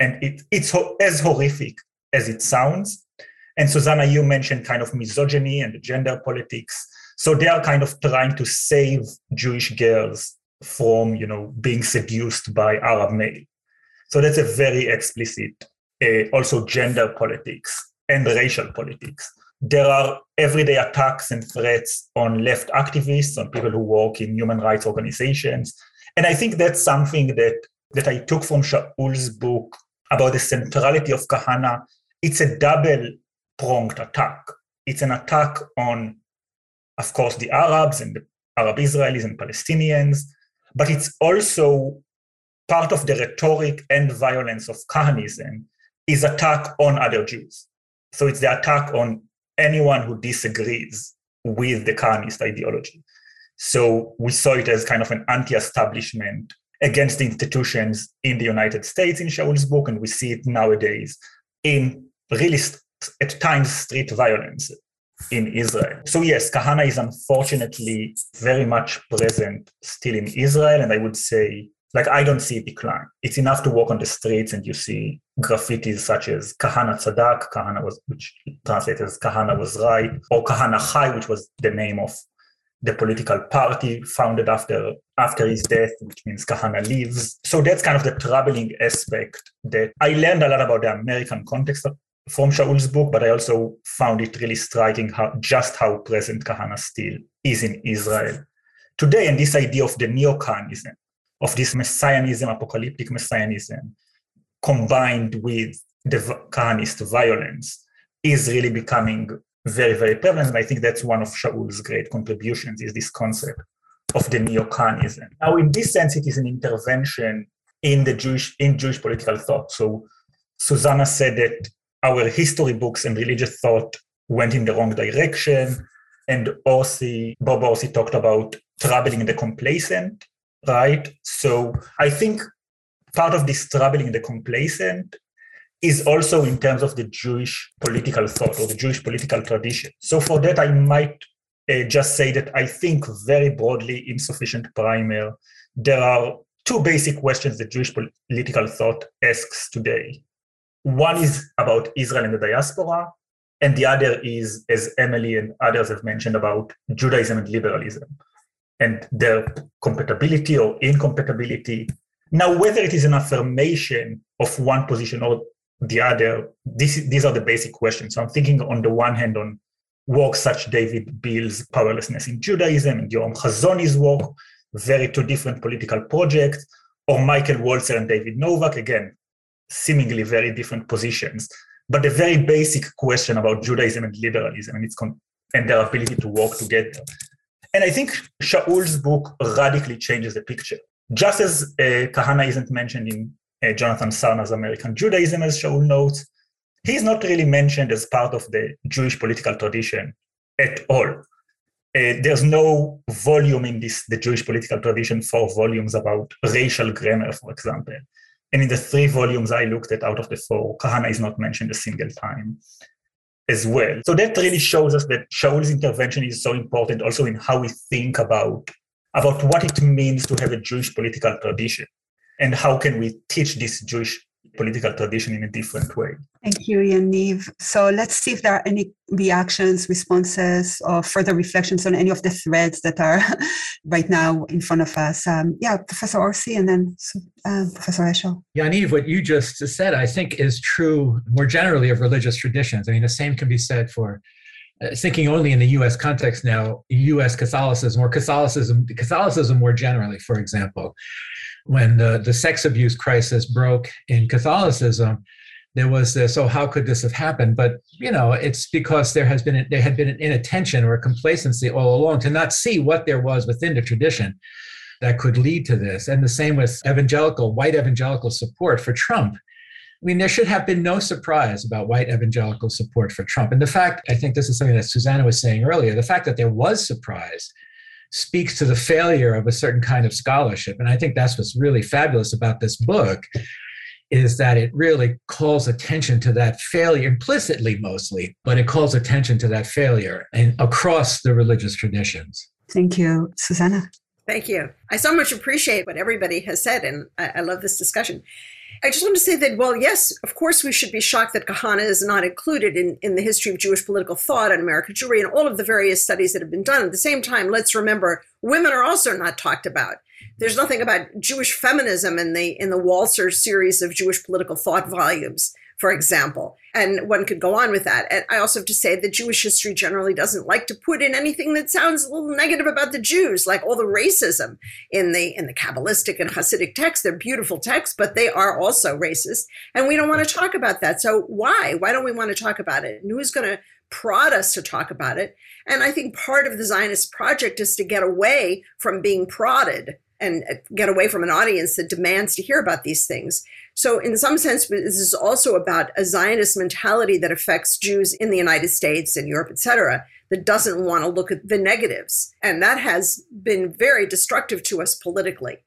And it, it's as horrific as it sounds. And Susannah, you mentioned kind of misogyny and gender politics. So they are kind of trying to save Jewish girls from, you know, being seduced by Arab male. So that's a very explicit uh, also gender politics and racial politics. There are everyday attacks and threats on left activists, on people who work in human rights organizations. And I think that's something that, that I took from Shaul's book about the centrality of Kahana. It's a double pronged attack. It's an attack on, of course, the Arabs and the Arab Israelis and Palestinians, but it's also part of the rhetoric and violence of Kahanism is attack on other Jews. So it's the attack on anyone who disagrees with the Kahanist ideology. So we saw it as kind of an anti-establishment against the institutions in the United States in Shaul's book, and we see it nowadays in really at times street violence in Israel. So yes, Kahana is unfortunately very much present still in Israel, and I would say like I don't see decline. It's enough to walk on the streets and you see graffitis such as Kahana Tzadak, Kahana was which translates as Kahana was right, or Kahana Chai, which was the name of the political party founded after after his death, which means Kahana lives. So that's kind of the troubling aspect that I learned a lot about the American context from Shaul's book, but I also found it really striking how just how present Kahana still is in Israel today, and this idea of the neo-Kahanism, of this messianism, apocalyptic messianism, combined with the Kahanist violence, is really becoming very, very prevalent. And I think that's one of Shaul's great contributions is this concept of the neo-Kahanism. Now, in this sense, it is an intervention in the Jewish in Jewish political thought. So Susannah said that our history books and religious thought went in the wrong direction. And Orsi, Bob Orsi talked about troubling the complacent, right? So I think part of this troubling the complacent is also in terms of the Jewish political thought or the Jewish political tradition. So for that, I might uh, just say that I think very broadly insufficient primer. There are two basic questions that Jewish political thought asks today. One is about Israel and the diaspora, and the other is, as Emily and others have mentioned, about Judaism and liberalism and their compatibility or incompatibility. Now, whether it is an affirmation of one position or the other, this, these are the basic questions. So I'm thinking on the one hand on works such David Biale's Powerlessness in Judaism and Yoram Hazony's work, very two different political projects, or Michael Walzer and David Novak, again, seemingly very different positions. But the very basic question about Judaism and liberalism and its con- and their ability to work together. And I think Shaul's book radically changes the picture. Just as uh, Kahana isn't mentioned in uh, Jonathan Sarna's American Judaism, as Shaul notes, he's not really mentioned as part of the Jewish political tradition at all. Uh, there's no volume in this the Jewish political tradition for volumes about racial grammar, for example. And in the three volumes I looked at out of the four, Kahana is not mentioned a single time as well. So that really shows us that Shaul's intervention is so important also in how we think about, about what it means to have a Jewish political tradition and how can we teach this Jewish political tradition in a different way. Thank you, Yaniv. So let's see if there are any reactions, responses, or further reflections on any of the threads that are right now in front of us. Um, yeah, Professor Orsi and then uh, Professor Heschel. Yaniv, what you just said, I think, is true more generally of religious traditions. I mean, the same can be said for uh, thinking only in the U.S. context now, U.S. Catholicism or Catholicism, Catholicism more generally, for example when the, the sex abuse crisis broke in Catholicism, there was this, oh, how could this have happened? But you know, it's because there has been there had been an inattention or a complacency all along to not see what there was within the tradition that could lead to this. And the same with evangelical, white evangelical support for Trump. I mean, there should have been no surprise about white evangelical support for Trump. And the fact, I think this is something that Susannah was saying earlier, the fact that there was surprise speaks to the failure of a certain kind of scholarship. And I think that's what's really fabulous about this book is that it really calls attention to that failure implicitly mostly, but it calls attention to that failure and across the religious traditions. Thank you, Susannah. Thank you. I so much appreciate what everybody has said, and I, I love this discussion. I just want to say that, well, yes, of course, we should be shocked that Kahana is not included in, in the history of Jewish political thought and American Jewry and all of the various studies that have been done. At the same time, let's remember women are also not talked about. There's nothing about Jewish feminism in the in the Walzer series of Jewish political thought volumes for example. And one could go on with that. And I also have to say that Jewish history generally doesn't like to put in anything that sounds a little negative about the Jews, like all the racism in the in the Kabbalistic and Hasidic texts. They're beautiful texts, but they are also racist. And we don't want to talk about that. So why? Why don't we want to talk about it? And who's going to prod us to talk about it? And I think part of the Zionist project is to get away from being prodded and uh, get away from an audience that demands to hear about these things. So, in some sense, this is also about a Zionist mentality that affects Jews in the United States and Europe, et cetera, that doesn't want to look at the negatives. And that has been very destructive to us politically.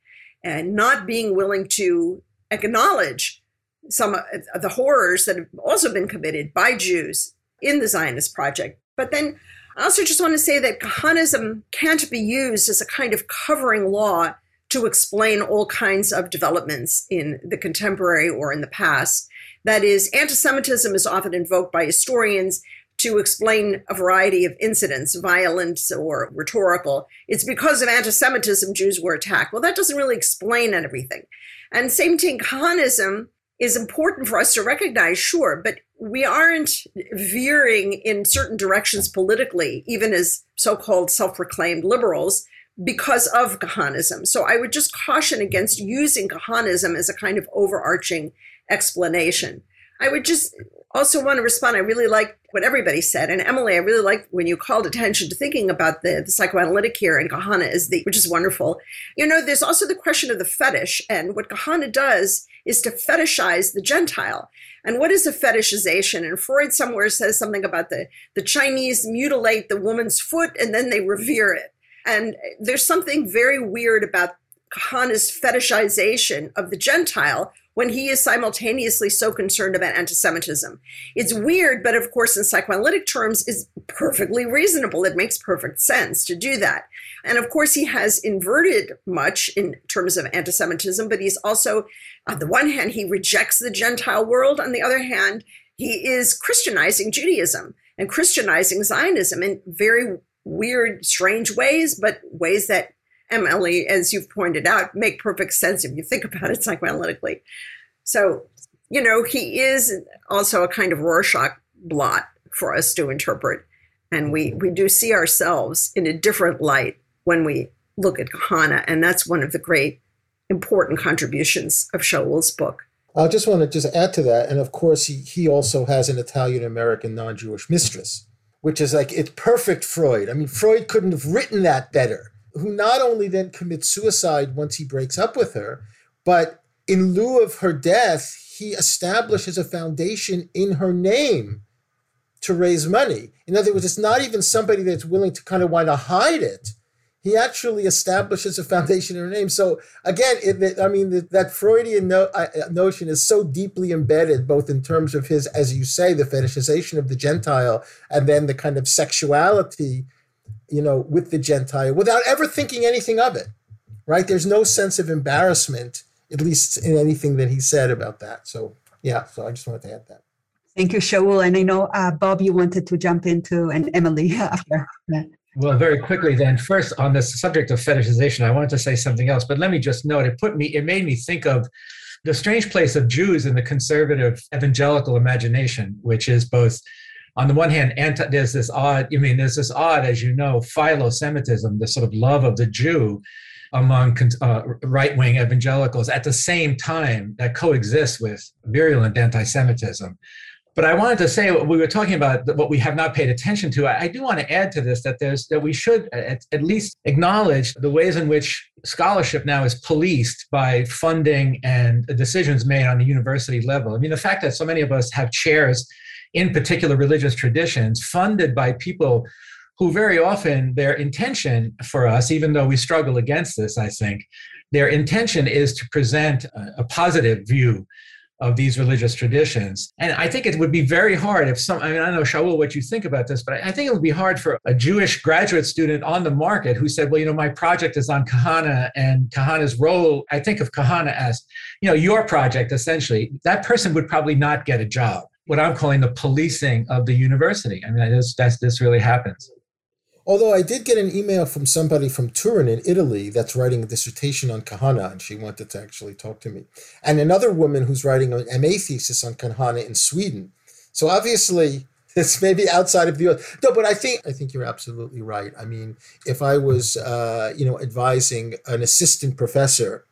And not being willing to acknowledge some of the horrors that have also been committed by Jews in the Zionist project. But then I also just want to say that Kahanism can't be used as a kind of covering law to explain all kinds of developments in the contemporary or in the past. That is, anti Semitism is often invoked by historians to explain a variety of incidents, violent or rhetorical. It's because of anti Semitism Jews were attacked. Well, that doesn't really explain everything. And same thing, Kahanism is important for us to recognize, sure, but we aren't veering in certain directions politically, even as so called self proclaimed liberals, because of Kahanism. So I would just caution against using Kahanism as a kind of overarching explanation. I would just also want to respond. I really like what everybody said. And Emily, I really like when you called attention to thinking about the, the psychoanalytic here and Kahana is the, which is wonderful. You know, there's also the question of the fetish. And what Kahana does is to fetishize the Gentile. And what is a fetishization? And Freud somewhere says something about the, the Chinese mutilate the woman's foot and then they revere it. And there's something very weird about Kahana's fetishization of the Gentile when he is simultaneously so concerned about anti Semitism. It's weird, but of course, in psychoanalytic terms, is perfectly reasonable. It makes perfect sense to do that. And of course, he has inverted much in terms of anti Semitism, but he's also, on the one hand, he rejects the Gentile world. On the other hand, he is Christianizing Judaism and Christianizing Zionism in very weird, strange ways, but ways that Emily, as you've pointed out, make perfect sense if you think about it psychoanalytically. So, you know, he is also a kind of Rorschach blot for us to interpret. And we, we do see ourselves in a different light when we look at Kahana. And that's one of the great important contributions of Shaul's book. I just want to just add to that. And of course, he, he also has an Italian American non Jewish mistress, which is like, it's perfect Freud. I mean, Freud couldn't have written that better who not only then commits suicide once he breaks up with her, but in lieu of her death, he establishes a foundation in her name to raise money. In other words, it's not even somebody that's willing to kind of want to hide it. He actually establishes a foundation in her name. So again, it, I mean, that Freudian no, uh, notion is so deeply embedded, both in terms of his, as you say, the fetishization of the Gentile, and then the kind of sexuality you know, with the Gentile without ever thinking anything of it, right? There's no sense of embarrassment, at least in anything that he said about that. So, yeah, so I just wanted to add that. Thank you, Shaul. And I know, uh, Bob, you wanted to jump into, and Emily after that. Well, very quickly then. First, on the subject of fetishization, I wanted to say something else, but let me just note it put me, it made me think of the strange place of Jews in the conservative evangelical imagination, which is both on the one hand, anti, there's this odd, I mean, there's this odd, as you know, philo-Semitism, the sort of love of the Jew among uh, right-wing evangelicals at the same time that coexists with virulent anti-Semitism. But I wanted to say we were talking about what we have not paid attention to. I, I do want to add to this that there's that we should at, at, least acknowledge the ways in which scholarship now is policed by funding and decisions made on the university level. I mean, the fact that so many of us have chairs in particular religious traditions funded by people who very often their intention for us, even though we struggle against this, I think, their intention is to present a, a, positive view of these religious traditions. And I think it would be very hard if some, I mean, I don't know, Shaul, what you think about this, but I think it would be hard for a Jewish graduate student on the market who said, well, you know, my project is on Kahana and Kahana's role, I think of Kahana as, you know, your project essentially. That person would probably not get a job what I'm calling the policing of the university. I mean, that's, that's this really happens. Although I did get an email from somebody from Turin in Italy that's writing a dissertation on Kahana, and she wanted to actually talk to me. And another woman who's writing an MA thesis on Kahana in Sweden. So obviously, it's maybe outside of the US. No, but I think I think you're absolutely right. I mean, if I was, uh, you know, advising an assistant professor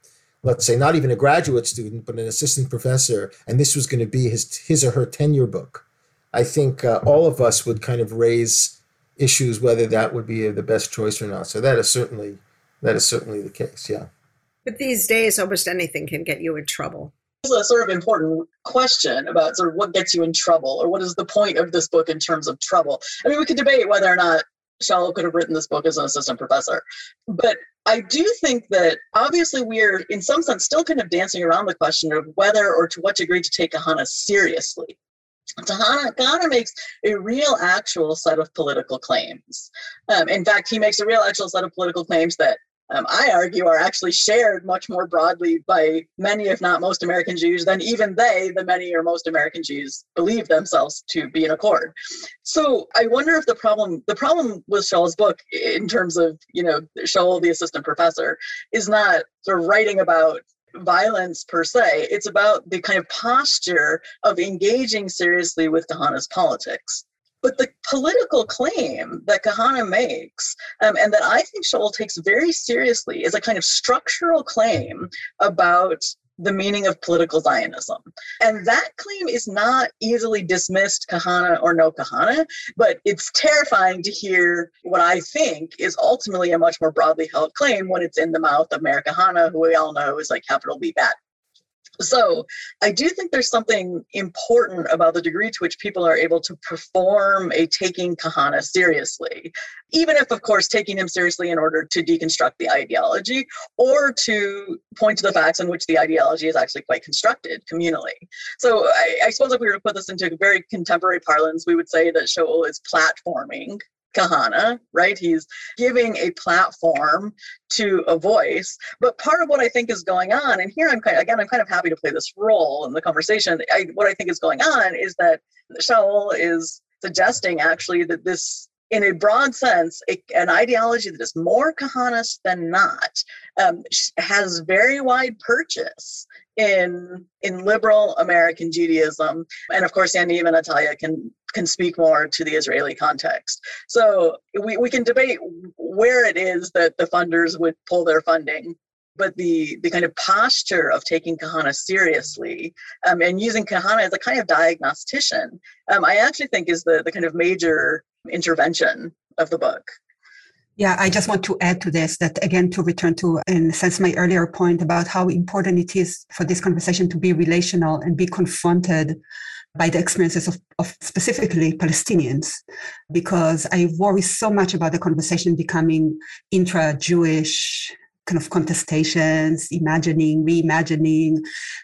let's say not even a graduate student, but an assistant professor, and this was going to be his his or her tenure book, I think uh, all of us would kind of raise issues whether that would be the best choice or not. So that is certainly that is certainly the case. Yeah. But these days, almost anything can get you in trouble. This is a sort of important question about sort of what gets you in trouble, or what is the point of this book in terms of trouble. I mean, we could debate whether or not Shaul could have written this book as an assistant professor, but I do think that obviously we are, in some sense, still kind of dancing around the question of whether or to what degree to take Kahana seriously. Kahana, Kahana makes a real, actual set of political claims. Um, in fact, he makes a real, actual set of political claims that um, I argue are actually shared much more broadly by many, if not most, American Jews than even they, the many or most American Jews, believe themselves to be in accord. So I wonder if the problem, the problem with Shaul's book, in terms of you know Shaul, the assistant professor, is not sort of writing about violence per se. It's about the kind of posture of engaging seriously with Kahana's politics. But the political claim that Kahana makes, um, and that I think Shaul takes very seriously, is a kind of structural claim about the meaning of political Zionism. And that claim is not easily dismissed, Kahana or no Kahana, but it's terrifying to hear what I think is ultimately a much more broadly held claim when it's in the mouth of Meir Kahana, who we all know is like capital B bad. So I do think there's something important about the degree to which people are able to perform a taking Kahana seriously, even if, of course, taking him seriously in order to deconstruct the ideology or to point to the facts in which the ideology is actually quite constructed communally. So I, I suppose if we were to put this into very contemporary parlance, we would say that Shaul is platforming Kahana, right? He's giving a platform to a voice. But part of what I think is going on, and here I'm kind of, again, I'm kind of happy to play this role in the conversation. I, what I think is going on is that Shaul is suggesting actually that this in a broad sense, an ideology that is more Kahanist than not um, has very wide purchase in in liberal American Judaism, and of course, Yaniv and Atalia can can speak more to the Israeli context. So we, we can debate where it is that the funders would pull their funding, but the, the kind of posture of taking Kahana seriously um, and using Kahana as a kind of diagnostician, um, I actually think is the, the kind of major intervention of the book. Yeah, I just want to add to this that again, to return to, in a sense, my earlier point about how important it is for this conversation to be relational and be confronted by the experiences of, of specifically Palestinians, because I worry so much about the conversation becoming intra Jewish kind of contestations, imagining, reimagining,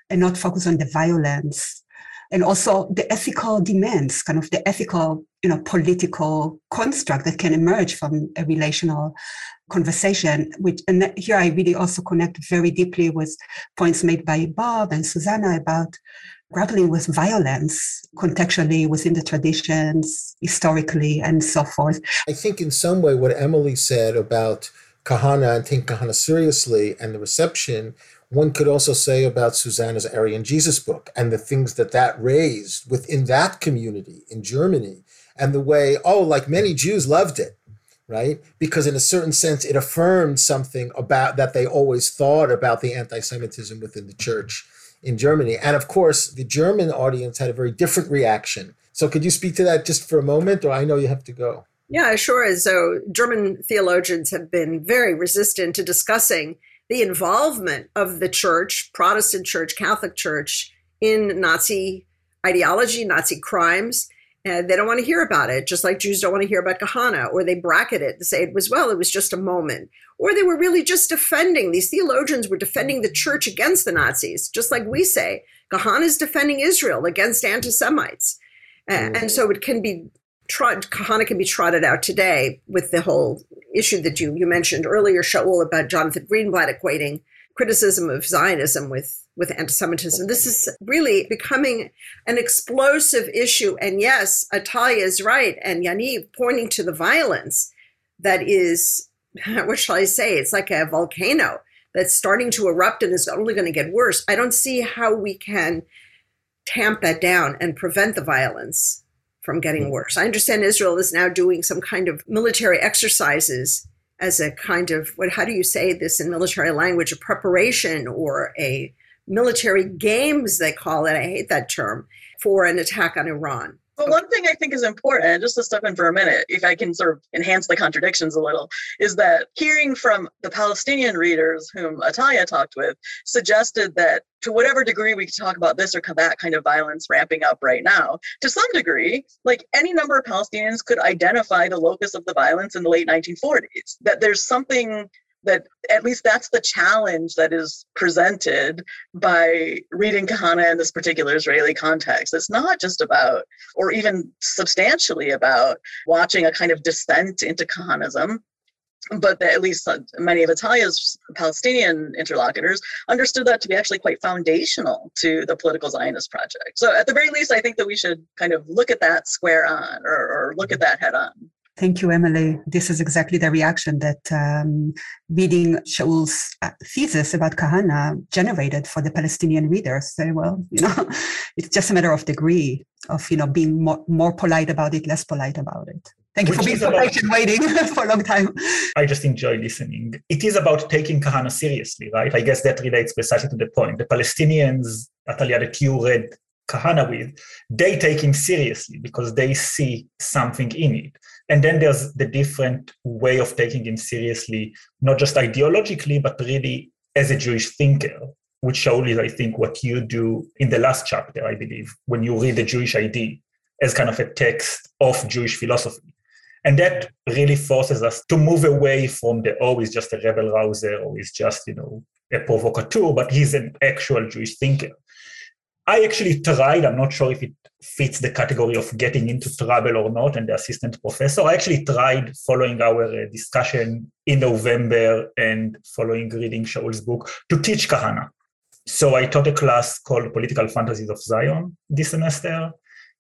and not focus on the violence. And also the ethical demands, kind of the ethical, you know, political construct that can emerge from a relational conversation. Which and here I really also connect very deeply with points made by Bob and Susannah about grappling with violence contextually within the traditions, historically, and so forth. I think in some way what Emily said about Kahana and taking Kahana seriously and the reception, one could also say about Susannah's Aryan Jesus book and the things that that raised within that community in Germany and the way, oh, like many Jews loved it right? Because in a certain sense, it affirmed something about that they always thought about the anti-Semitism within the church in Germany. And of course, the German audience had a very different reaction. So could you speak to that just for a moment, or I know you have to go? Yeah, sure. So German theologians have been very resistant to discussing the involvement of the church, Protestant church, Catholic church, in Nazi ideology, Nazi crimes. And they don't want to hear about it, just like Jews don't want to hear about Kahana, or they bracket it and say it was, well, it was just a moment, or they were really just defending, these theologians were defending the church against the Nazis, just like we say. Kahana is defending Israel against anti Semites. Mm. And so it can be, trot, Kahana can be trotted out today with the whole issue that you, you mentioned earlier, Shaul, about Jonathan Greenblatt equating criticism of Zionism with with anti-Semitism. This is really becoming an explosive issue. And yes, Atalia is right, and Yaniv pointing to the violence that is what shall I say? It's like a volcano that's starting to erupt and is only going to get worse. I don't see how we can tamp that down and prevent the violence from getting hmm. worse. I understand Israel is now doing some kind of military exercises as a kind of what how do you say this in military language? A preparation or a military games they call it i hate that term for an attack on iran but one thing I think is important, just to step in for a minute, if I can sort of enhance the contradictions a little, is that hearing from the Palestinian readers whom Atalia talked with suggested that to whatever degree we could talk about this or that kind of violence ramping up right now, to some degree, like any number of Palestinians could identify the locus of the violence in the late 1940s. That there's something that at least that's the challenge that is presented by reading Kahana in this particular Israeli context. It's not just about, or even substantially about, watching a kind of descent into Kahanism, but at least uh, many of Atalia's Palestinian interlocutors understood that to be actually quite foundational to the political Zionist project. So, at the very least, I think that we should kind of look at that square on or, or look at that head on. Thank you, Emily. This is exactly the reaction that um, reading Shaul's uh, thesis about Kahana generated for the Palestinian readers. Say, well, you know, it's just a matter of degree of you know being more, more polite about it, less polite about it. Thank you Which for being so patient, waiting for a long time. I just enjoy listening. It is about taking Kahana seriously, right? I guess that relates precisely to the point. The Palestinians, Atalia, that you read Kahana with, they take him seriously because they see something in it. And then there's the different way of taking him seriously, not just ideologically, but really as a Jewish thinker, which Shaul is, I think, what you do in the last chapter, I believe, when you read the Jewish Idea as kind of a text of Jewish philosophy. And that really forces us to move away from the, oh, he's just a rebel rouser or he's just, you know, a provocateur, but he's an actual Jewish thinker. I actually tried, I'm not sure if it fits the category of getting into trouble or not, and the assistant professor. I actually tried following our uh, discussion in November and following reading Shaul's book to teach Kahana. So I taught a class called Political Fantasies of Zion this semester.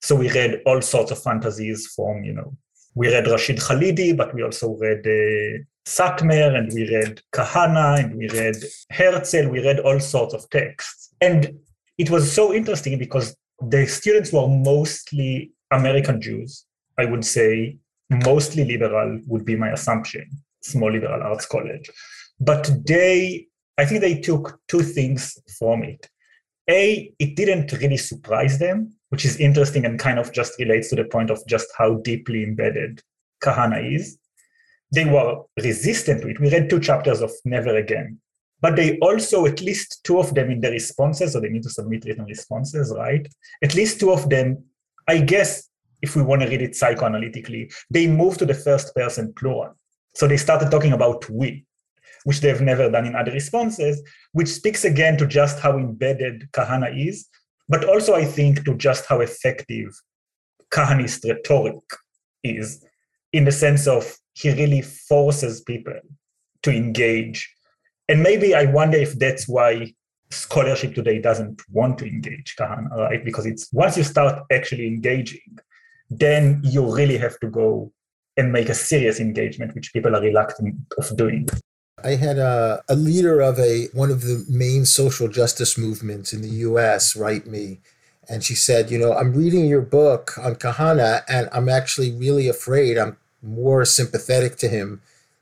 So we read all sorts of fantasies from, you know, we read Rashid Khalidi, but we also read uh, Satmar and we read Kahana and we read Herzl. We read all sorts of texts. And it was so interesting because the students were mostly American Jews, I would say, mostly liberal would be my assumption, small liberal arts college. But they, I think they took two things from it. A, it didn't really surprise them, which is interesting and kind of just relates to the point of just how deeply embedded Kahana is. They were resistant to it. We read two chapters of Never Again, but they also, at least two of them in the responses, so they need to submit written responses, right? At least two of them, I guess, if we want to read it psychoanalytically, they move to the first person plural. So they started talking about we, which they've never done in other responses, which speaks again to just how embedded Kahana is, but also I think to just how effective Kahanist rhetoric is, in the sense of he really forces people to engage and maybe I wonder if that's why scholarship today doesn't want to engage Kahana, right? Because it's once you start actually engaging, then you really have to go and make a serious engagement, which people are reluctant of doing. I had a, a leader of a one of the main social justice movements in the US write me and she said, you know, I'm reading your book on Kahana and I'm actually really afraid I'm more sympathetic to him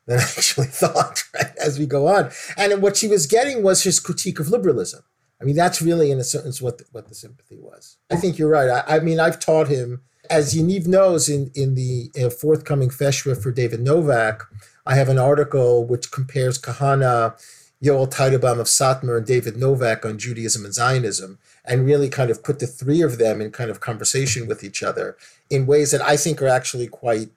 than I actually thought right, as we go on. And what she was getting was his critique of liberalism. I mean, that's really, in a sense, what the, what the sympathy was. I think you're right. I, I mean, I've taught him, as Yaniv knows, in in the in forthcoming Festschrift for David Novak, I have an article which compares Kahana, Yoel Teitelbaum of Satmar, and David Novak on Judaism and Zionism, and really kind of put the three of them in kind of conversation with each other in ways that I think are actually quite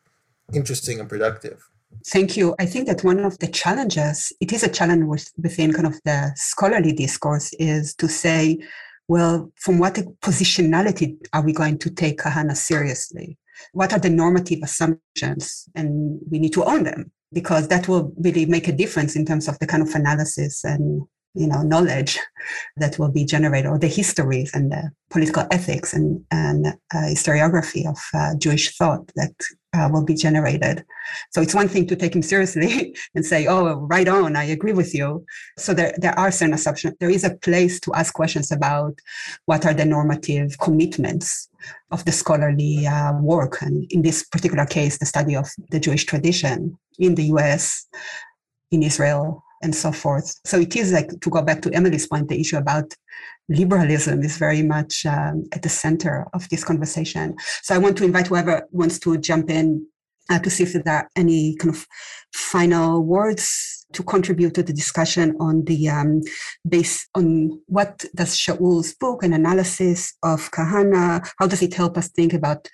interesting and productive. Thank you. I think that one of the challenges, it is a challenge within kind of the scholarly discourse, is to say, well, from what positionality are we going to take Kahana seriously? What are the normative assumptions? And we need to own them because that will really make a difference in terms of the kind of analysis and you know knowledge that will be generated or the histories and the political ethics and, and uh, historiography of uh, jewish thought that uh, will be generated. So it's one thing to take him seriously and say, "Oh, right on, I agree with you." So there, there are certain assumptions. There is a place to ask questions about what are the normative commitments of the scholarly uh, work, and in this particular case, the study of the Jewish tradition in the U.S., in Israel, and so forth. So it is like to go back to Emily's point, the issue about liberalism is very much um, at the center of this conversation. So I want to invite whoever wants to jump in uh, to see if there are any kind of final words to contribute to the discussion on the um, base on what does Shaul's book and analysis of Kahana, how does it help us think about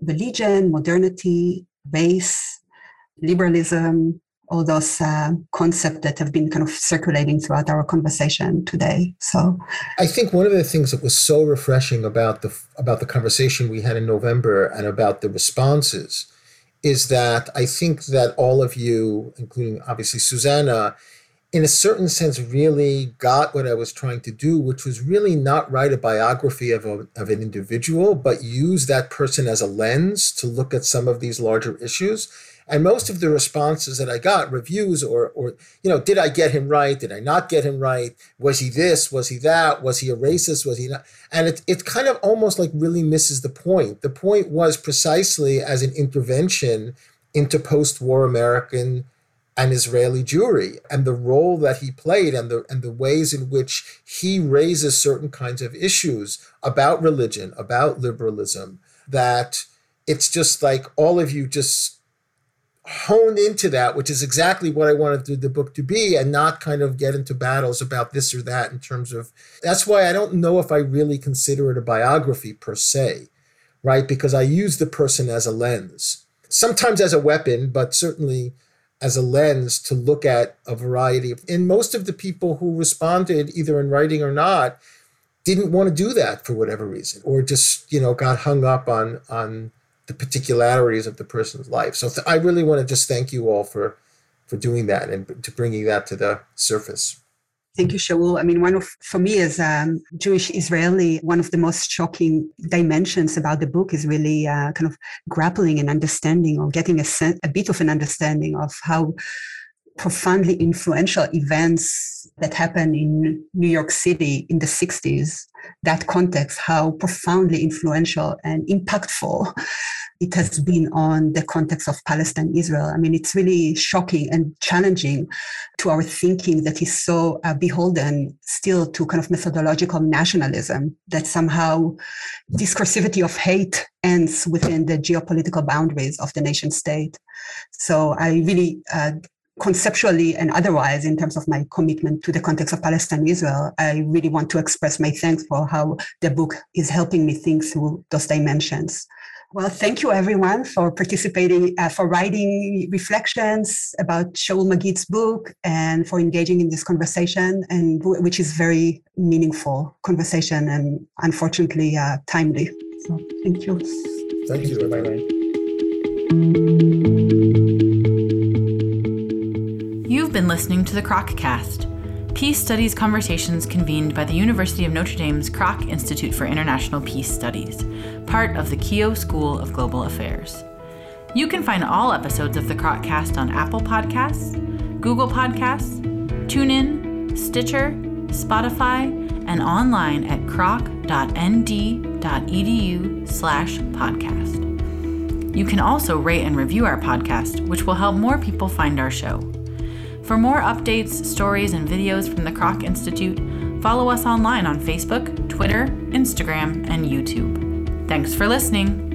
religion, modernity, race, liberalism, all those uh, concepts that have been kind of circulating throughout our conversation today. So, I think one of the things that was so refreshing about the about the conversation we had in November and about the responses is that I think that all of you, including obviously Susannah, in a certain sense, really got what I was trying to do, which was really not write a biography of, a, of an individual, but use that person as a lens to look at some of these larger issues. And most of the responses that I got, reviews or, or, you know, did I get him right? Did I not get him right? Was he this? Was he that? Was he a racist? Was he not? And it, it kind of almost like really misses the point. The point was precisely as an intervention into post war American and Israeli Jewry and the role that he played and the and the ways in which he raises certain kinds of issues about religion, about liberalism, that it's just like all of you just honed into that, which is exactly what I wanted the book to be, and not kind of get into battles about this or that in terms of that's why I don't know if I really consider it a biography per se, right? Because I use the person as a lens, sometimes as a weapon, but certainly as a lens to look at a variety and most of the people who responded either in writing or not didn't want to do that for whatever reason or just you know got hung up on on the particularities of the person's life so th- i really want to just thank you all for for doing that and to bringing that to the surface Thank you, Shaul. I mean, one of, for me as a Jewish Israeli, one of the most shocking dimensions about the book is really uh, kind of grappling and understanding or getting a, sen- a bit of an understanding of how profoundly influential events that happened in New York City in the 60s, that context, how profoundly influential and impactful it has been on the context of Palestine Israel. I mean, it's really shocking and challenging to our thinking that is so uh, beholden still to kind of methodological nationalism that somehow discursivity of hate ends within the geopolitical boundaries of the nation state. So I really uh, conceptually and otherwise, in terms of my commitment to the context of Palestine Israel, I really want to express my thanks for how the book is helping me think through those dimensions. Well, thank you everyone for participating, uh, for writing reflections about Shaul Magid's book and for engaging in this conversation, and which is very meaningful conversation and unfortunately uh, timely. So thank you. Thank you. Bye bye. You've been listening to the Cast. Peace Studies conversations convened by the University of Notre Dame's Kroc Institute for International Peace Studies, part of the Keough School of Global Affairs. You can find all episodes of the Croccast on Apple Podcasts, Google Podcasts, TuneIn, Stitcher, Spotify, and online at kroc.nd.edu slash podcast. You can also rate and review our podcast, which will help more people find our show. For more updates, stories, and videos from the Kroc Institute, follow us online on Facebook, Twitter, Instagram, and YouTube. Thanks for listening.